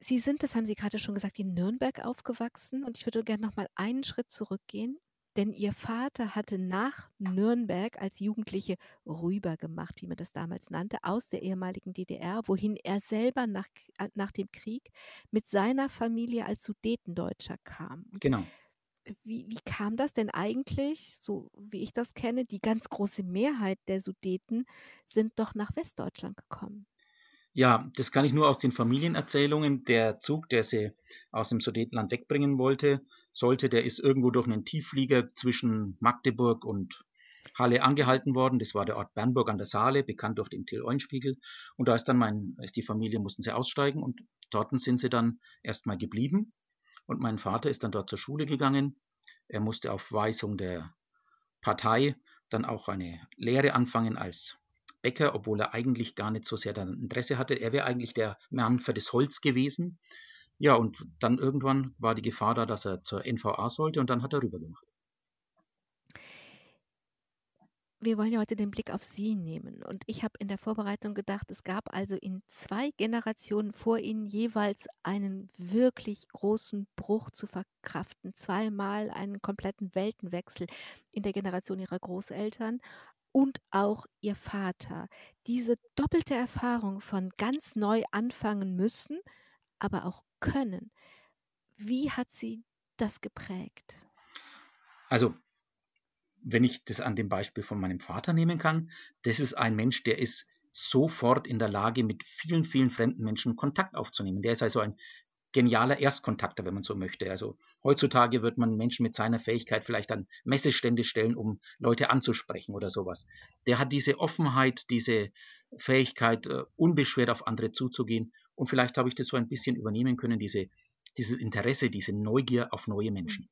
Sie sind, das haben Sie gerade schon gesagt, in Nürnberg aufgewachsen und ich würde gerne noch mal einen Schritt zurückgehen, denn Ihr Vater hatte nach Nürnberg als Jugendliche rüber gemacht, wie man das damals nannte, aus der ehemaligen DDR, wohin er selber nach, äh, nach dem Krieg mit seiner Familie als Sudetendeutscher kam. Genau. wie, wie kam das denn eigentlich, so wie ich das kenne, die ganz große Mehrheit der Sudeten sind doch nach Westdeutschland gekommen. Ja, das kann ich nur aus den Familienerzählungen. Der Zug, der sie aus dem Sudetenland wegbringen wollte, sollte, der ist irgendwo durch einen Tiefflieger zwischen Magdeburg und Halle angehalten worden. Das war der Ort Bernburg an der Saale, bekannt durch den Till-Eulenspiegel. Und da ist dann mein, ist die Familie, mussten sie aussteigen und dort sind sie dann erstmal geblieben. Und mein Vater ist dann dort zur Schule gegangen. Er musste auf Weisung der Partei dann auch eine Lehre anfangen als Bäcker, obwohl er eigentlich gar nicht so sehr daran Interesse hatte. Er wäre eigentlich der Mann für das Holz gewesen. Ja, und dann irgendwann war die Gefahr da, dass er zur NVA sollte und dann hat er rüber gemacht. Wir wollen ja heute den Blick auf Sie nehmen. Und ich habe in der Vorbereitung gedacht, es gab also in zwei Generationen vor Ihnen jeweils einen wirklich großen Bruch zu verkraften. Zweimal einen kompletten Weltenwechsel in der Generation Ihrer Großeltern und auch Ihr Vater. Diese doppelte Erfahrung von ganz neu anfangen müssen, aber auch können. Wie hat Sie das geprägt? Also wenn ich das an dem Beispiel von meinem Vater nehmen kann, das ist ein Mensch, der ist sofort in der Lage, mit vielen, vielen fremden Menschen Kontakt aufzunehmen. Der ist also ein genialer Erstkontakter, wenn man so möchte. Also heutzutage wird man Menschen mit seiner Fähigkeit vielleicht an Messestände stellen, um Leute anzusprechen oder sowas. Der hat diese Offenheit, diese Fähigkeit, uh, unbeschwert auf andere zuzugehen. Und vielleicht habe ich das so ein bisschen übernehmen können, diese, dieses Interesse, diese Neugier auf neue Menschen.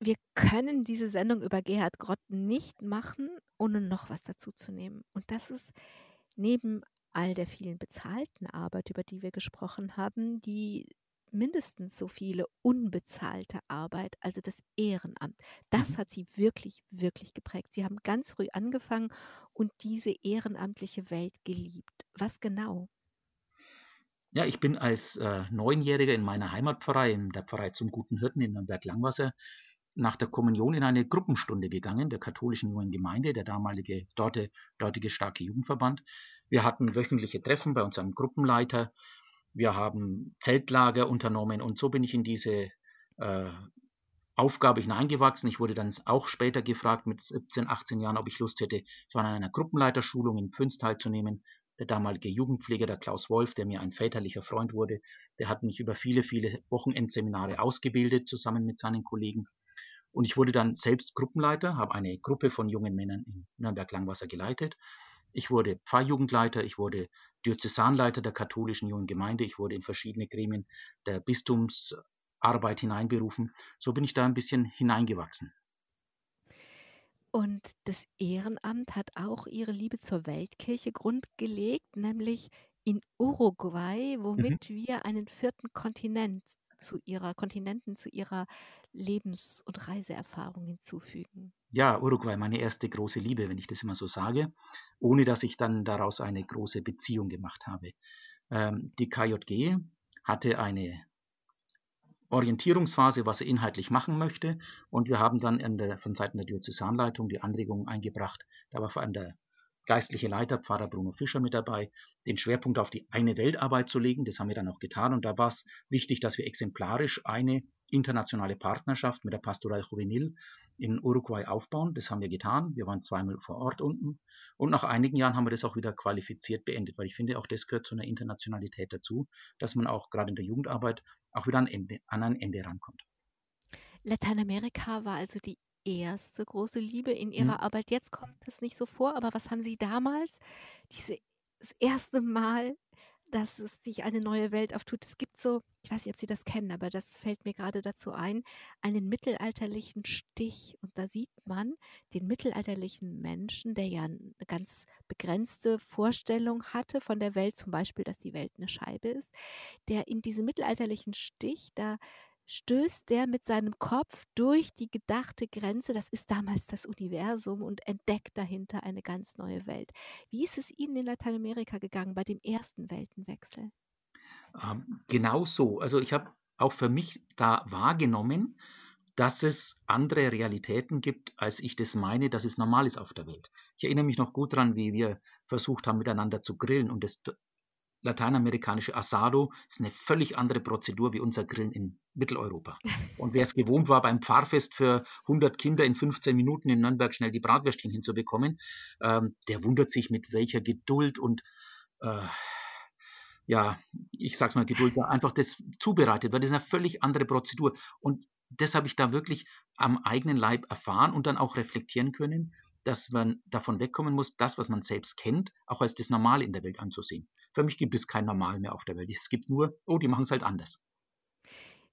Wir können diese Sendung über Gerhard Grott nicht machen, ohne noch was dazu zu nehmen. Und das ist neben all der vielen bezahlten Arbeit, über die wir gesprochen haben, die mindestens so viele unbezahlte Arbeit, also das Ehrenamt. Das mhm. hat sie wirklich, wirklich geprägt. Sie haben ganz früh angefangen und diese ehrenamtliche Welt geliebt. Was genau? Ja, ich bin als äh, Neunjähriger in meiner Heimatpfarrei, in der Pfarrei zum Guten Hirten in Nürnberg-Langwasser, nach der Kommunion in eine Gruppenstunde gegangen, der katholischen jungen Gemeinde, der damalige dorte, dortige starke Jugendverband. Wir hatten wöchentliche Treffen bei unserem Gruppenleiter. Wir haben Zeltlager unternommen und so bin ich in diese äh, Aufgabe hineingewachsen. Ich wurde dann auch später gefragt, mit 17, 18 Jahren, ob ich Lust hätte, so an einer Gruppenleiterschulung in Pfünz teilzunehmen. Der damalige Jugendpfleger, der Klaus Wolf, der mir ein väterlicher Freund wurde, der hat mich über viele, viele Wochenendseminare ausgebildet, zusammen mit seinen Kollegen. Und ich wurde dann selbst Gruppenleiter, habe eine Gruppe von jungen Männern in Nürnberg-Langwasser geleitet. Ich wurde Pfarrjugendleiter, ich wurde Diözesanleiter der katholischen jungen Gemeinde, ich wurde in verschiedene Gremien der Bistumsarbeit hineinberufen. So bin ich da ein bisschen hineingewachsen. Und das Ehrenamt hat auch ihre Liebe zur Weltkirche grundgelegt, nämlich in Uruguay, womit mhm. wir einen vierten Kontinent zu ihrer Kontinenten, zu ihrer Lebens- und Reiseerfahrung hinzufügen? Ja, Uruguay, meine erste große Liebe, wenn ich das immer so sage, ohne dass ich dann daraus eine große Beziehung gemacht habe. Ähm, die KJG hatte eine Orientierungsphase, was sie inhaltlich machen möchte. Und wir haben dann der, von Seiten der Diözesanleitung die Anregung eingebracht. Da war vor allem der geistliche Leiter, Pfarrer Bruno Fischer mit dabei, den Schwerpunkt auf die eine Weltarbeit zu legen. Das haben wir dann auch getan. Und da war es wichtig, dass wir exemplarisch eine internationale Partnerschaft mit der Pastoral Juvenil in Uruguay aufbauen. Das haben wir getan. Wir waren zweimal vor Ort unten. Und nach einigen Jahren haben wir das auch wieder qualifiziert beendet, weil ich finde, auch das gehört zu einer Internationalität dazu, dass man auch gerade in der Jugendarbeit auch wieder an, Ende, an ein Ende rankommt. Lateinamerika war also die erste große Liebe in Ihrer mhm. Arbeit. Jetzt kommt es nicht so vor, aber was haben Sie damals, das erste Mal, dass es sich eine neue Welt auftut? Es gibt so, ich weiß nicht, ob Sie das kennen, aber das fällt mir gerade dazu ein, einen mittelalterlichen Stich. Und da sieht man den mittelalterlichen Menschen, der ja eine ganz begrenzte Vorstellung hatte von der Welt, zum Beispiel, dass die Welt eine Scheibe ist, der in diesem mittelalterlichen Stich, da stößt der mit seinem Kopf durch die gedachte Grenze, das ist damals das Universum, und entdeckt dahinter eine ganz neue Welt. Wie ist es Ihnen in Lateinamerika gegangen bei dem ersten Weltenwechsel? Ähm, genau so. Also ich habe auch für mich da wahrgenommen, dass es andere Realitäten gibt, als ich das meine, dass es normal ist auf der Welt. Ich erinnere mich noch gut daran, wie wir versucht haben, miteinander zu grillen und das lateinamerikanische Asado ist eine völlig andere Prozedur wie unser Grillen in Mitteleuropa. Und wer es gewohnt war, beim Pfarrfest für 100 Kinder in 15 Minuten in Nürnberg schnell die Bratwürstchen hinzubekommen, ähm, der wundert sich, mit welcher Geduld und äh, ja, ich sag's mal Geduld, einfach das zubereitet, weil das ist eine völlig andere Prozedur. Und das habe ich da wirklich am eigenen Leib erfahren und dann auch reflektieren können, dass man davon wegkommen muss, das, was man selbst kennt, auch als das Normal in der Welt anzusehen. Für mich gibt es kein Normal mehr auf der Welt. Es gibt nur, oh, die machen es halt anders.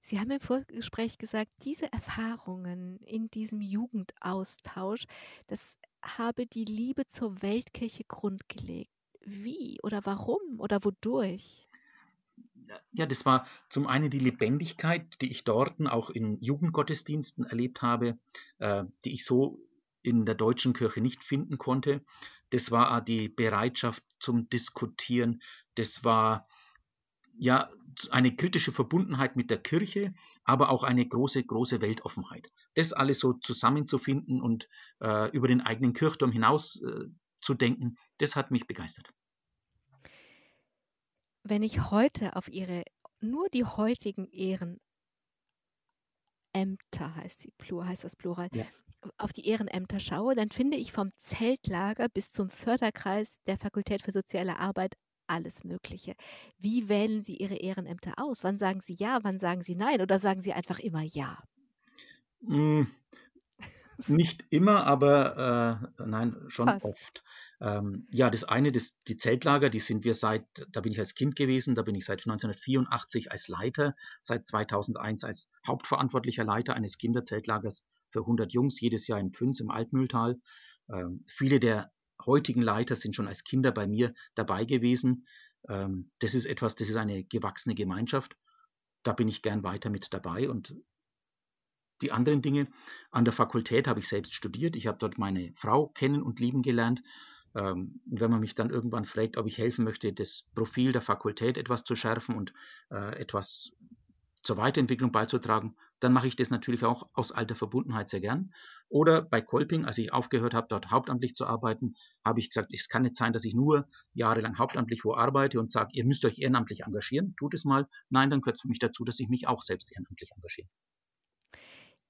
Sie haben im Vorgespräch gesagt, diese Erfahrungen in diesem Jugendaustausch, das habe die Liebe zur Weltkirche grundgelegt. Wie oder warum oder wodurch? Ja, das war zum einen die Lebendigkeit, die ich dort auch in Jugendgottesdiensten erlebt habe, äh, die ich so in der deutschen Kirche nicht finden konnte. Das war die Bereitschaft zum Diskutieren. Das war ja eine kritische Verbundenheit mit der Kirche, aber auch eine große, große Weltoffenheit. Das alles so zusammenzufinden und äh, über den eigenen Kirchturm hinaus äh, zu denken, das hat mich begeistert. Wenn ich heute auf Ihre, nur die heutigen Ehrenämter, heißt, die, heißt das Plural, ja. Auf die Ehrenämter schaue, dann finde ich vom Zeltlager bis zum Förderkreis der Fakultät für soziale Arbeit alles Mögliche. Wie wählen Sie Ihre Ehrenämter aus? Wann sagen Sie ja, wann sagen Sie nein oder sagen Sie einfach immer ja? Hm, nicht immer, aber äh, nein, schon Fast. oft. Ähm, ja, das eine, das, die Zeltlager, die sind wir seit, da bin ich als Kind gewesen, da bin ich seit 1984 als Leiter, seit 2001 als hauptverantwortlicher Leiter eines Kinderzeltlagers für 100 Jungs, jedes Jahr in Pfünz im Altmühltal. Ähm, viele der heutigen Leiter sind schon als Kinder bei mir dabei gewesen. Ähm, das ist etwas, das ist eine gewachsene Gemeinschaft. Da bin ich gern weiter mit dabei und die anderen Dinge. An der Fakultät habe ich selbst studiert. Ich habe dort meine Frau kennen und lieben gelernt. Ähm, und wenn man mich dann irgendwann fragt, ob ich helfen möchte, das Profil der Fakultät etwas zu schärfen und äh, etwas zur Weiterentwicklung beizutragen, dann mache ich das natürlich auch aus alter Verbundenheit sehr gern. Oder bei Kolping, als ich aufgehört habe, dort hauptamtlich zu arbeiten, habe ich gesagt, es kann nicht sein, dass ich nur jahrelang hauptamtlich wo arbeite und sage, ihr müsst euch ehrenamtlich engagieren, tut es mal. Nein, dann gehört es für mich dazu, dass ich mich auch selbst ehrenamtlich engagiere.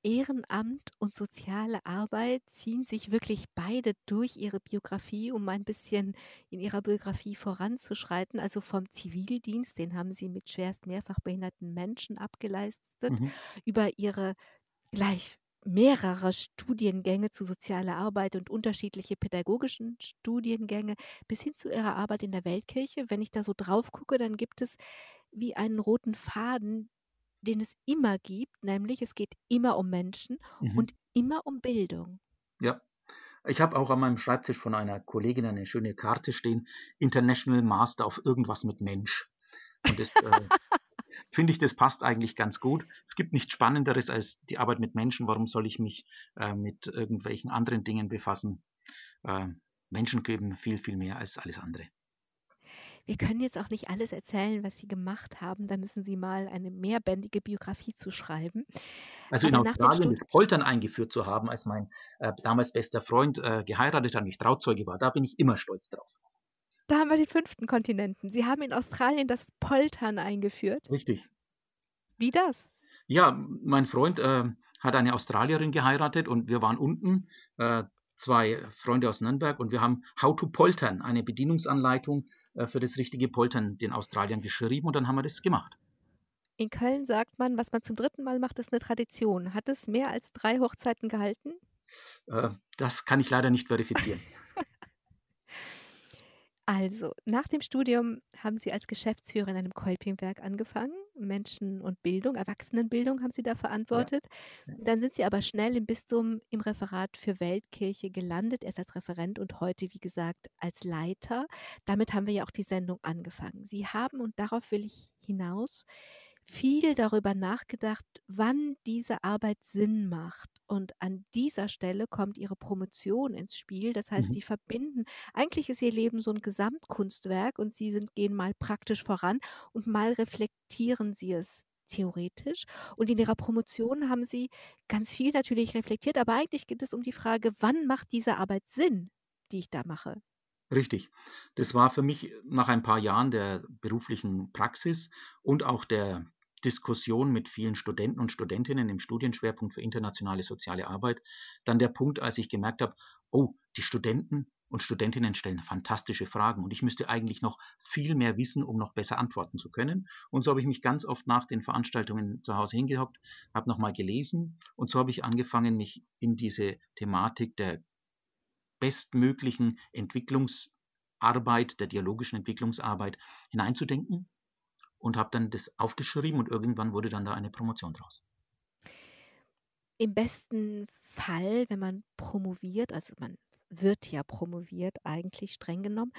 Ehrenamt und soziale Arbeit ziehen sich wirklich beide durch ihre Biografie, um ein bisschen in ihrer Biografie voranzuschreiten. Also vom Zivildienst, den haben sie mit schwerst mehrfach behinderten Menschen abgeleistet, mhm. über ihre gleich mehrere Studiengänge zu sozialer Arbeit und unterschiedliche pädagogischen Studiengänge bis hin zu ihrer Arbeit in der Weltkirche. Wenn ich da so drauf gucke, dann gibt es wie einen roten Faden, den es immer gibt, nämlich es geht immer um Menschen mhm. und immer um Bildung. Ja. Ich habe auch an meinem Schreibtisch von einer Kollegin eine schöne Karte stehen, International Master auf irgendwas mit Mensch. Und das äh, finde ich, das passt eigentlich ganz gut. Es gibt nichts Spannenderes als die Arbeit mit Menschen. Warum soll ich mich äh, mit irgendwelchen anderen Dingen befassen? Äh, Menschen geben viel, viel mehr als alles andere. Wir können jetzt auch nicht alles erzählen, was Sie gemacht haben. Da müssen Sie mal eine mehrbändige Biografie zu schreiben. Also Aber in Australien das Poltern eingeführt zu haben, als mein äh, damals bester Freund äh, geheiratet hat und ich Trauzeuge war, da bin ich immer stolz drauf. Da haben wir den fünften Kontinenten. Sie haben in Australien das Poltern eingeführt. Richtig. Wie das? Ja, mein Freund äh, hat eine Australierin geheiratet und wir waren unten äh, zwei Freunde aus Nürnberg und wir haben How to Poltern, eine Bedienungsanleitung äh, für das richtige Poltern den Australiern geschrieben und dann haben wir das gemacht. In Köln sagt man, was man zum dritten Mal macht, ist eine Tradition. Hat es mehr als drei Hochzeiten gehalten? Äh, das kann ich leider nicht verifizieren. Also, nach dem Studium haben Sie als Geschäftsführer in einem Kolpingwerk angefangen. Menschen und Bildung, Erwachsenenbildung haben Sie da verantwortet. Ja. Dann sind Sie aber schnell im Bistum im Referat für Weltkirche gelandet, erst als Referent und heute, wie gesagt, als Leiter. Damit haben wir ja auch die Sendung angefangen. Sie haben, und darauf will ich hinaus, viel darüber nachgedacht, wann diese Arbeit Sinn macht. Und an dieser Stelle kommt ihre Promotion ins Spiel. Das heißt, mhm. sie verbinden, eigentlich ist ihr Leben so ein Gesamtkunstwerk und sie sind, gehen mal praktisch voran und mal reflektieren sie es theoretisch. Und in ihrer Promotion haben sie ganz viel natürlich reflektiert, aber eigentlich geht es um die Frage, wann macht diese Arbeit Sinn, die ich da mache? Richtig. Das war für mich nach ein paar Jahren der beruflichen Praxis und auch der Diskussion mit vielen Studenten und Studentinnen im Studienschwerpunkt für internationale soziale Arbeit dann der Punkt, als ich gemerkt habe, oh, die Studenten und Studentinnen stellen fantastische Fragen und ich müsste eigentlich noch viel mehr wissen, um noch besser antworten zu können. Und so habe ich mich ganz oft nach den Veranstaltungen zu Hause hingehockt, habe nochmal gelesen und so habe ich angefangen, mich in diese Thematik der bestmöglichen Entwicklungsarbeit, der dialogischen Entwicklungsarbeit hineinzudenken und habe dann das aufgeschrieben und irgendwann wurde dann da eine Promotion draus. Im besten Fall, wenn man promoviert, also man wird ja promoviert eigentlich streng genommen.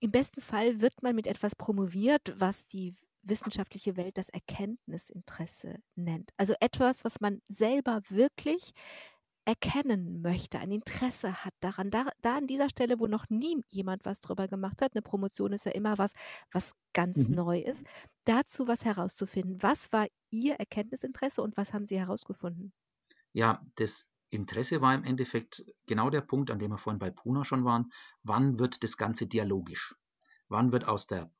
Im besten Fall wird man mit etwas promoviert, was die wissenschaftliche Welt das Erkenntnisinteresse nennt. Also etwas, was man selber wirklich erkennen möchte, ein Interesse hat daran. Da, da an dieser Stelle, wo noch nie jemand was drüber gemacht hat, eine Promotion ist ja immer was, was ganz mhm. neu ist, dazu was herauszufinden. Was war Ihr Erkenntnisinteresse und was haben Sie herausgefunden? Ja, das Interesse war im Endeffekt genau der Punkt, an dem wir vorhin bei Puna schon waren. Wann wird das Ganze dialogisch? Wann wird aus der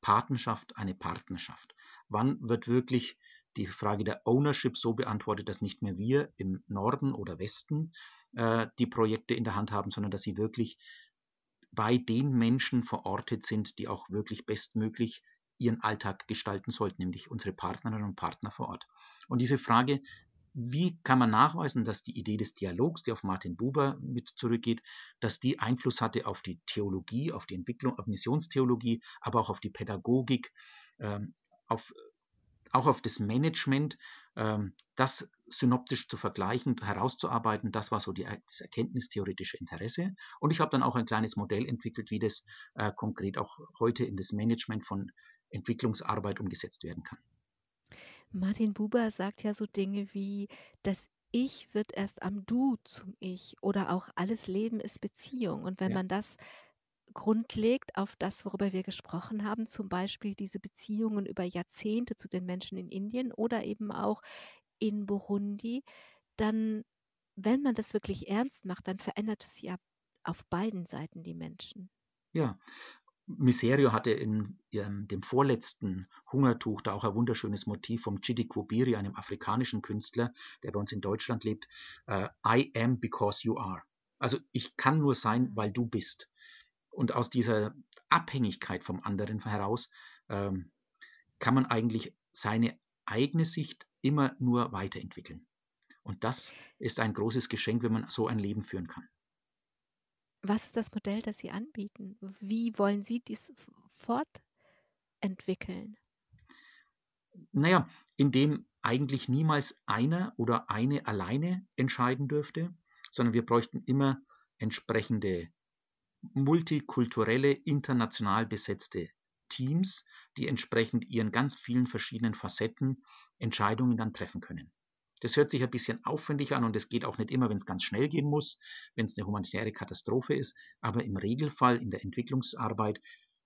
Patenschaft eine Partnerschaft? Wann wird wirklich die Frage der Ownership so beantwortet, dass nicht mehr wir im Norden oder Westen äh, die Projekte in der Hand haben, sondern dass sie wirklich bei den Menschen verortet sind, die auch wirklich bestmöglich ihren Alltag gestalten sollten, nämlich unsere Partnerinnen und Partner vor Ort. Und diese Frage wie kann man nachweisen, dass die Idee des Dialogs, die auf Martin Buber mit zurückgeht, dass die Einfluss hatte auf die Theologie, auf die Entwicklung, auf Missionstheologie, aber auch auf die Pädagogik, ähm, auf, auch auf das Management, ähm, das synoptisch zu vergleichen, herauszuarbeiten, das war so die, das erkenntnistheoretische Interesse. Und ich habe dann auch ein kleines Modell entwickelt, wie das äh, konkret auch heute in das Management von Entwicklungsarbeit umgesetzt werden kann. Martin Buber sagt ja so Dinge wie, das Ich wird erst am Du zum Ich oder auch alles Leben ist Beziehung. Und wenn Ja. man das grundlegt auf das, worüber wir gesprochen haben, zum Beispiel diese Beziehungen über Jahrzehnte zu den Menschen in Indien oder eben auch in Burundi, dann, wenn man das wirklich ernst macht, dann verändert es ja auf beiden Seiten die Menschen. Ja, Miserio hatte in ähm, dem vorletzten Hungertuch da auch ein wunderschönes Motiv vom Chidi Kwobiri, einem afrikanischen Künstler, der bei uns in Deutschland lebt. Äh, I am because you are. Also ich kann nur sein, weil du bist. Und aus dieser Abhängigkeit vom anderen heraus ähm, kann man eigentlich seine eigene Sicht immer nur weiterentwickeln. Und das ist ein großes Geschenk, wenn man so ein Leben führen kann. Was ist das Modell, das Sie anbieten? Wie wollen Sie dies fortentwickeln? Naja, indem eigentlich niemals einer oder eine alleine entscheiden dürfte, sondern wir bräuchten immer entsprechende multikulturelle, international besetzte Teams, die entsprechend ihren ganz vielen verschiedenen Facetten Entscheidungen dann treffen können. Das hört sich ein bisschen aufwendig an und es geht auch nicht immer, wenn es ganz schnell gehen muss, wenn es eine humanitäre Katastrophe ist. Aber im Regelfall in der Entwicklungsarbeit,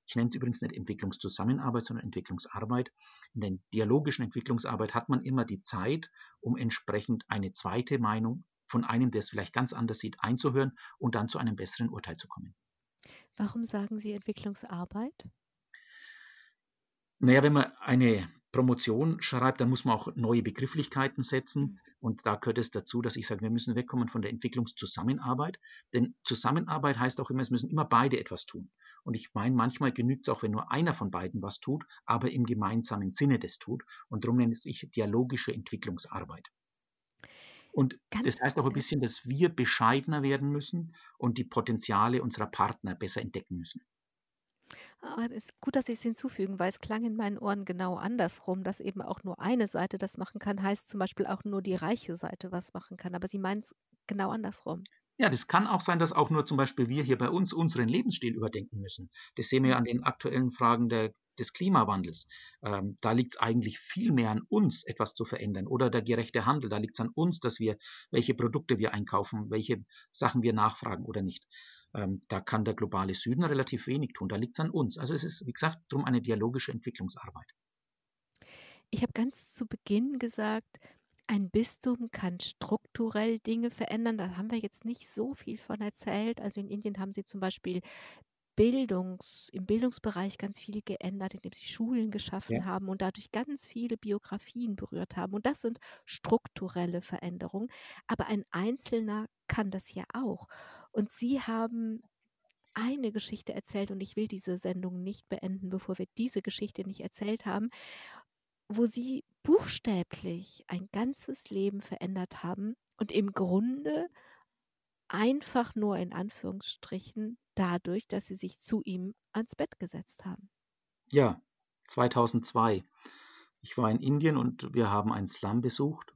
ich nenne es übrigens nicht Entwicklungszusammenarbeit, sondern Entwicklungsarbeit, in der dialogischen Entwicklungsarbeit hat man immer die Zeit, um entsprechend eine zweite Meinung von einem, der es vielleicht ganz anders sieht, einzuhören und dann zu einem besseren Urteil zu kommen. Warum sagen Sie Entwicklungsarbeit? Naja, wenn man eine Promotion schreibt, dann muss man auch neue Begrifflichkeiten setzen. Mhm. Und da gehört es dazu, dass ich sage, wir müssen wegkommen von der Entwicklungszusammenarbeit. Denn Zusammenarbeit heißt auch immer, es müssen immer beide etwas tun. Und ich meine, manchmal genügt es auch, wenn nur einer von beiden was tut, aber im gemeinsamen Sinne das tut. Und darum nenne ich dialogische Entwicklungsarbeit. Und Ganz das heißt auch ein bisschen, dass wir bescheidener werden müssen und die Potenziale unserer Partner besser entdecken müssen. Aber es ist gut, dass Sie es hinzufügen, weil es klang in meinen Ohren genau andersrum, dass eben auch nur eine Seite das machen kann, heißt zum Beispiel auch nur die reiche Seite was machen kann. Aber Sie meinen es genau andersrum. Ja, das kann auch sein, dass auch nur zum Beispiel wir hier bei uns unseren Lebensstil überdenken müssen. Das sehen wir an den aktuellen Fragen der, des Klimawandels. Ähm, da liegt es eigentlich viel mehr an uns, etwas zu verändern. Oder der gerechte Handel, da liegt es an uns, dass wir, welche Produkte wir einkaufen, welche Sachen wir nachfragen oder nicht. Ähm, da kann der globale Süden relativ wenig tun. Da liegt es an uns. Also es ist, wie gesagt, darum eine dialogische Entwicklungsarbeit. Ich habe ganz zu Beginn gesagt, ein Bistum kann strukturell Dinge verändern. Da haben wir jetzt nicht so viel von erzählt. Also in Indien haben sie zum Beispiel Bildungs, im Bildungsbereich ganz viel geändert, indem sie Schulen geschaffen ja. haben und dadurch ganz viele Biografien berührt haben. Und das sind strukturelle Veränderungen. Aber ein Einzelner kann das ja auch. Und Sie haben eine Geschichte erzählt und ich will diese Sendung nicht beenden, bevor wir diese Geschichte nicht erzählt haben, wo sie buchstäblich ein ganzes Leben verändert haben und im Grunde einfach nur in Anführungsstrichen dadurch, dass sie sich zu ihm ans Bett gesetzt haben. Ja, 2002. Ich war in Indien und wir haben einen Slum besucht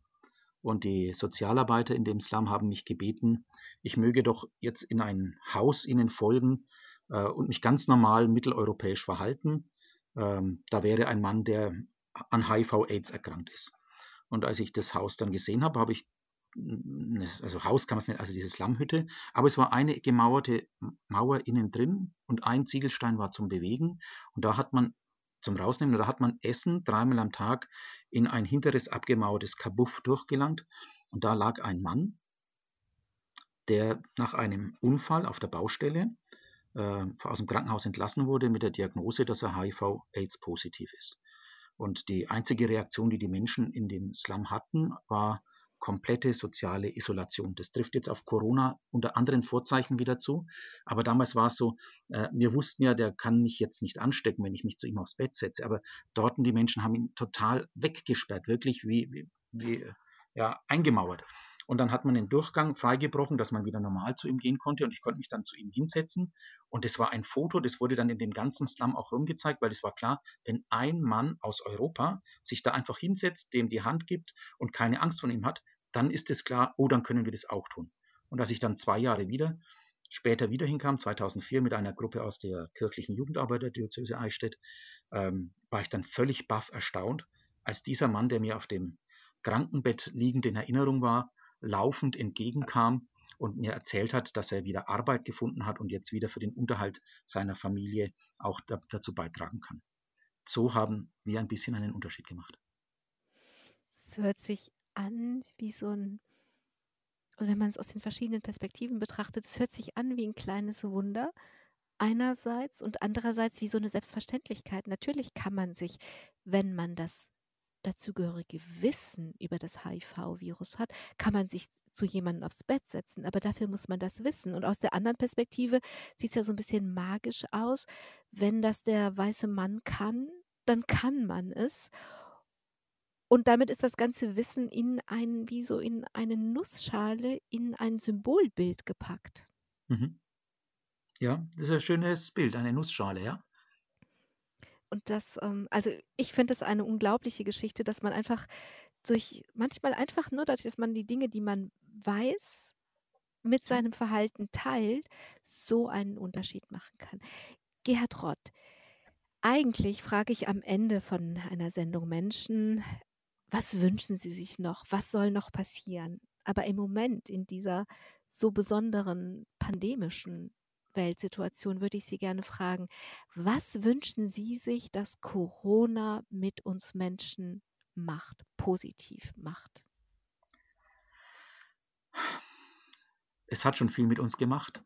und die Sozialarbeiter in dem Slum haben mich gebeten, ich möge doch jetzt in ein Haus ihnen folgen äh, und mich ganz normal mitteleuropäisch verhalten. Ähm, da wäre ein Mann, der an HIV-Aids erkrankt ist. Und als ich das Haus dann gesehen habe, habe ich, also Haus kann man es nicht, also diese Slumhütte, aber es war eine gemauerte Mauer innen drin und ein Ziegelstein war zum Bewegen. Und da hat man zum Rausnehmen, da hat man Essen dreimal am Tag in ein hinteres abgemauertes Kabuff durchgelangt. Und da lag ein Mann, der nach einem Unfall auf der Baustelle äh, aus dem Krankenhaus entlassen wurde mit der Diagnose, dass er HIV-Aids positiv ist. Und die einzige Reaktion, die die Menschen in dem Slum hatten, war komplette soziale Isolation. Das trifft jetzt auf Corona unter anderen Vorzeichen wieder zu. Aber damals war es so, äh, wir wussten ja, der kann mich jetzt nicht anstecken, wenn ich mich zu ihm aufs Bett setze. Aber dort die Menschen haben ihn total weggesperrt, wirklich wie, wie, wie ja, eingemauert. Und dann hat man den Durchgang freigebrochen, dass man wieder normal zu ihm gehen konnte und ich konnte mich dann zu ihm hinsetzen. Und es war ein Foto, das wurde dann in dem ganzen Slum auch rumgezeigt, weil es war klar, wenn ein Mann aus Europa sich da einfach hinsetzt, dem die Hand gibt und keine Angst von ihm hat, dann ist es klar, oh, dann können wir das auch tun. Und als ich dann zwei Jahre wieder, später wieder hinkam, 2004 mit einer Gruppe aus der kirchlichen Jugendarbeit der Diözese Eichstätt, ähm, war ich dann völlig baff erstaunt, als dieser Mann, der mir auf dem Krankenbett liegend in Erinnerung war, laufend entgegenkam und mir erzählt hat, dass er wieder Arbeit gefunden hat und jetzt wieder für den Unterhalt seiner Familie auch da, dazu beitragen kann. So haben wir ein bisschen einen Unterschied gemacht. Es hört sich an wie so ein, und wenn man es aus den verschiedenen Perspektiven betrachtet, es hört sich an wie ein kleines Wunder einerseits und andererseits wie so eine Selbstverständlichkeit. Natürlich kann man sich, wenn man das dazugehörige Wissen über das HIV-Virus hat, kann man sich zu jemandem aufs Bett setzen. Aber dafür muss man das wissen. Und aus der anderen Perspektive sieht es ja so ein bisschen magisch aus. Wenn das der weiße Mann kann, dann kann man es. Und damit ist das ganze Wissen in ein, wie so in eine Nussschale, in ein Symbolbild gepackt. Mhm. Ja, das ist ein schönes Bild, eine Nussschale, ja. Und das, ähm, also ich finde das eine unglaubliche Geschichte, dass man einfach durch, manchmal einfach nur dadurch, dass man die Dinge, die man weiß, mit seinem Verhalten teilt, so einen Unterschied machen kann. Gerhard Rott, eigentlich frage ich am Ende von einer Sendung Menschen, was wünschen sie sich noch? Was soll noch passieren? Aber im Moment, in dieser so besonderen pandemischen Weltsituation würde ich Sie gerne fragen, was wünschen Sie sich, dass Corona mit uns Menschen macht, positiv macht? Es hat schon viel mit uns gemacht.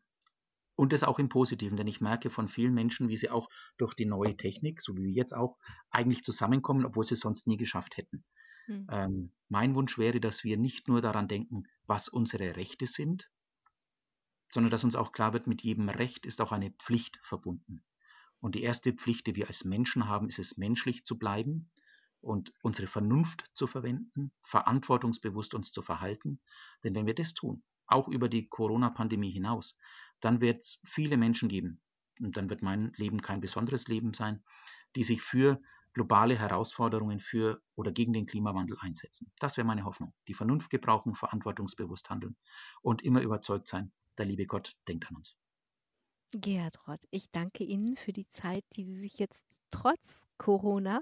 Und das auch im Positiven, denn ich merke von vielen Menschen, wie sie auch durch die neue Technik, so wie wir jetzt auch, eigentlich zusammenkommen, obwohl sie es sonst nie geschafft hätten. Hm. Ähm, mein Wunsch wäre, dass wir nicht nur daran denken, was unsere Rechte sind, sondern dass uns auch klar wird, mit jedem Recht ist auch eine Pflicht verbunden. Und die erste Pflicht, die wir als Menschen haben, ist es, menschlich zu bleiben und unsere Vernunft zu verwenden, verantwortungsbewusst uns zu verhalten. Denn wenn wir das tun, auch über die Corona-Pandemie hinaus, dann wird es viele Menschen geben, und dann wird mein Leben kein besonderes Leben sein, die sich für globale Herausforderungen für oder gegen den Klimawandel einsetzen. Das wäre meine Hoffnung. Die Vernunft gebrauchen, verantwortungsbewusst handeln und immer überzeugt sein, der liebe Gott denkt an uns. Gerhard Rott, ich danke Ihnen für die Zeit, die Sie sich jetzt trotz Corona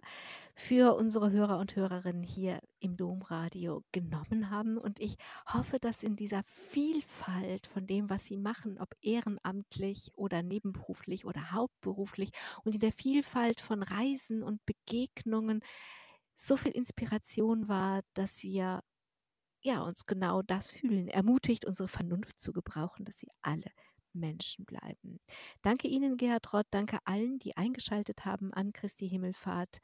für unsere Hörer und Hörerinnen hier im Domradio genommen haben. Und ich hoffe, dass in dieser Vielfalt von dem, was Sie machen, ob ehrenamtlich oder nebenberuflich oder hauptberuflich und in der Vielfalt von Reisen und Begegnungen so viel Inspiration war, dass wir ja, uns genau das fühlen, ermutigt, unsere Vernunft zu gebrauchen, dass sie alle Menschen bleiben. Danke Ihnen, Gerhard Rott, danke allen, die eingeschaltet haben an Christi Himmelfahrt.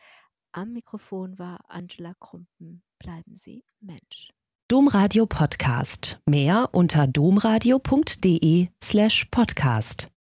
Am Mikrofon war Angela Krumpen. Bleiben Sie Mensch. Domradio Podcast. Mehr unter domradio.de slash podcast.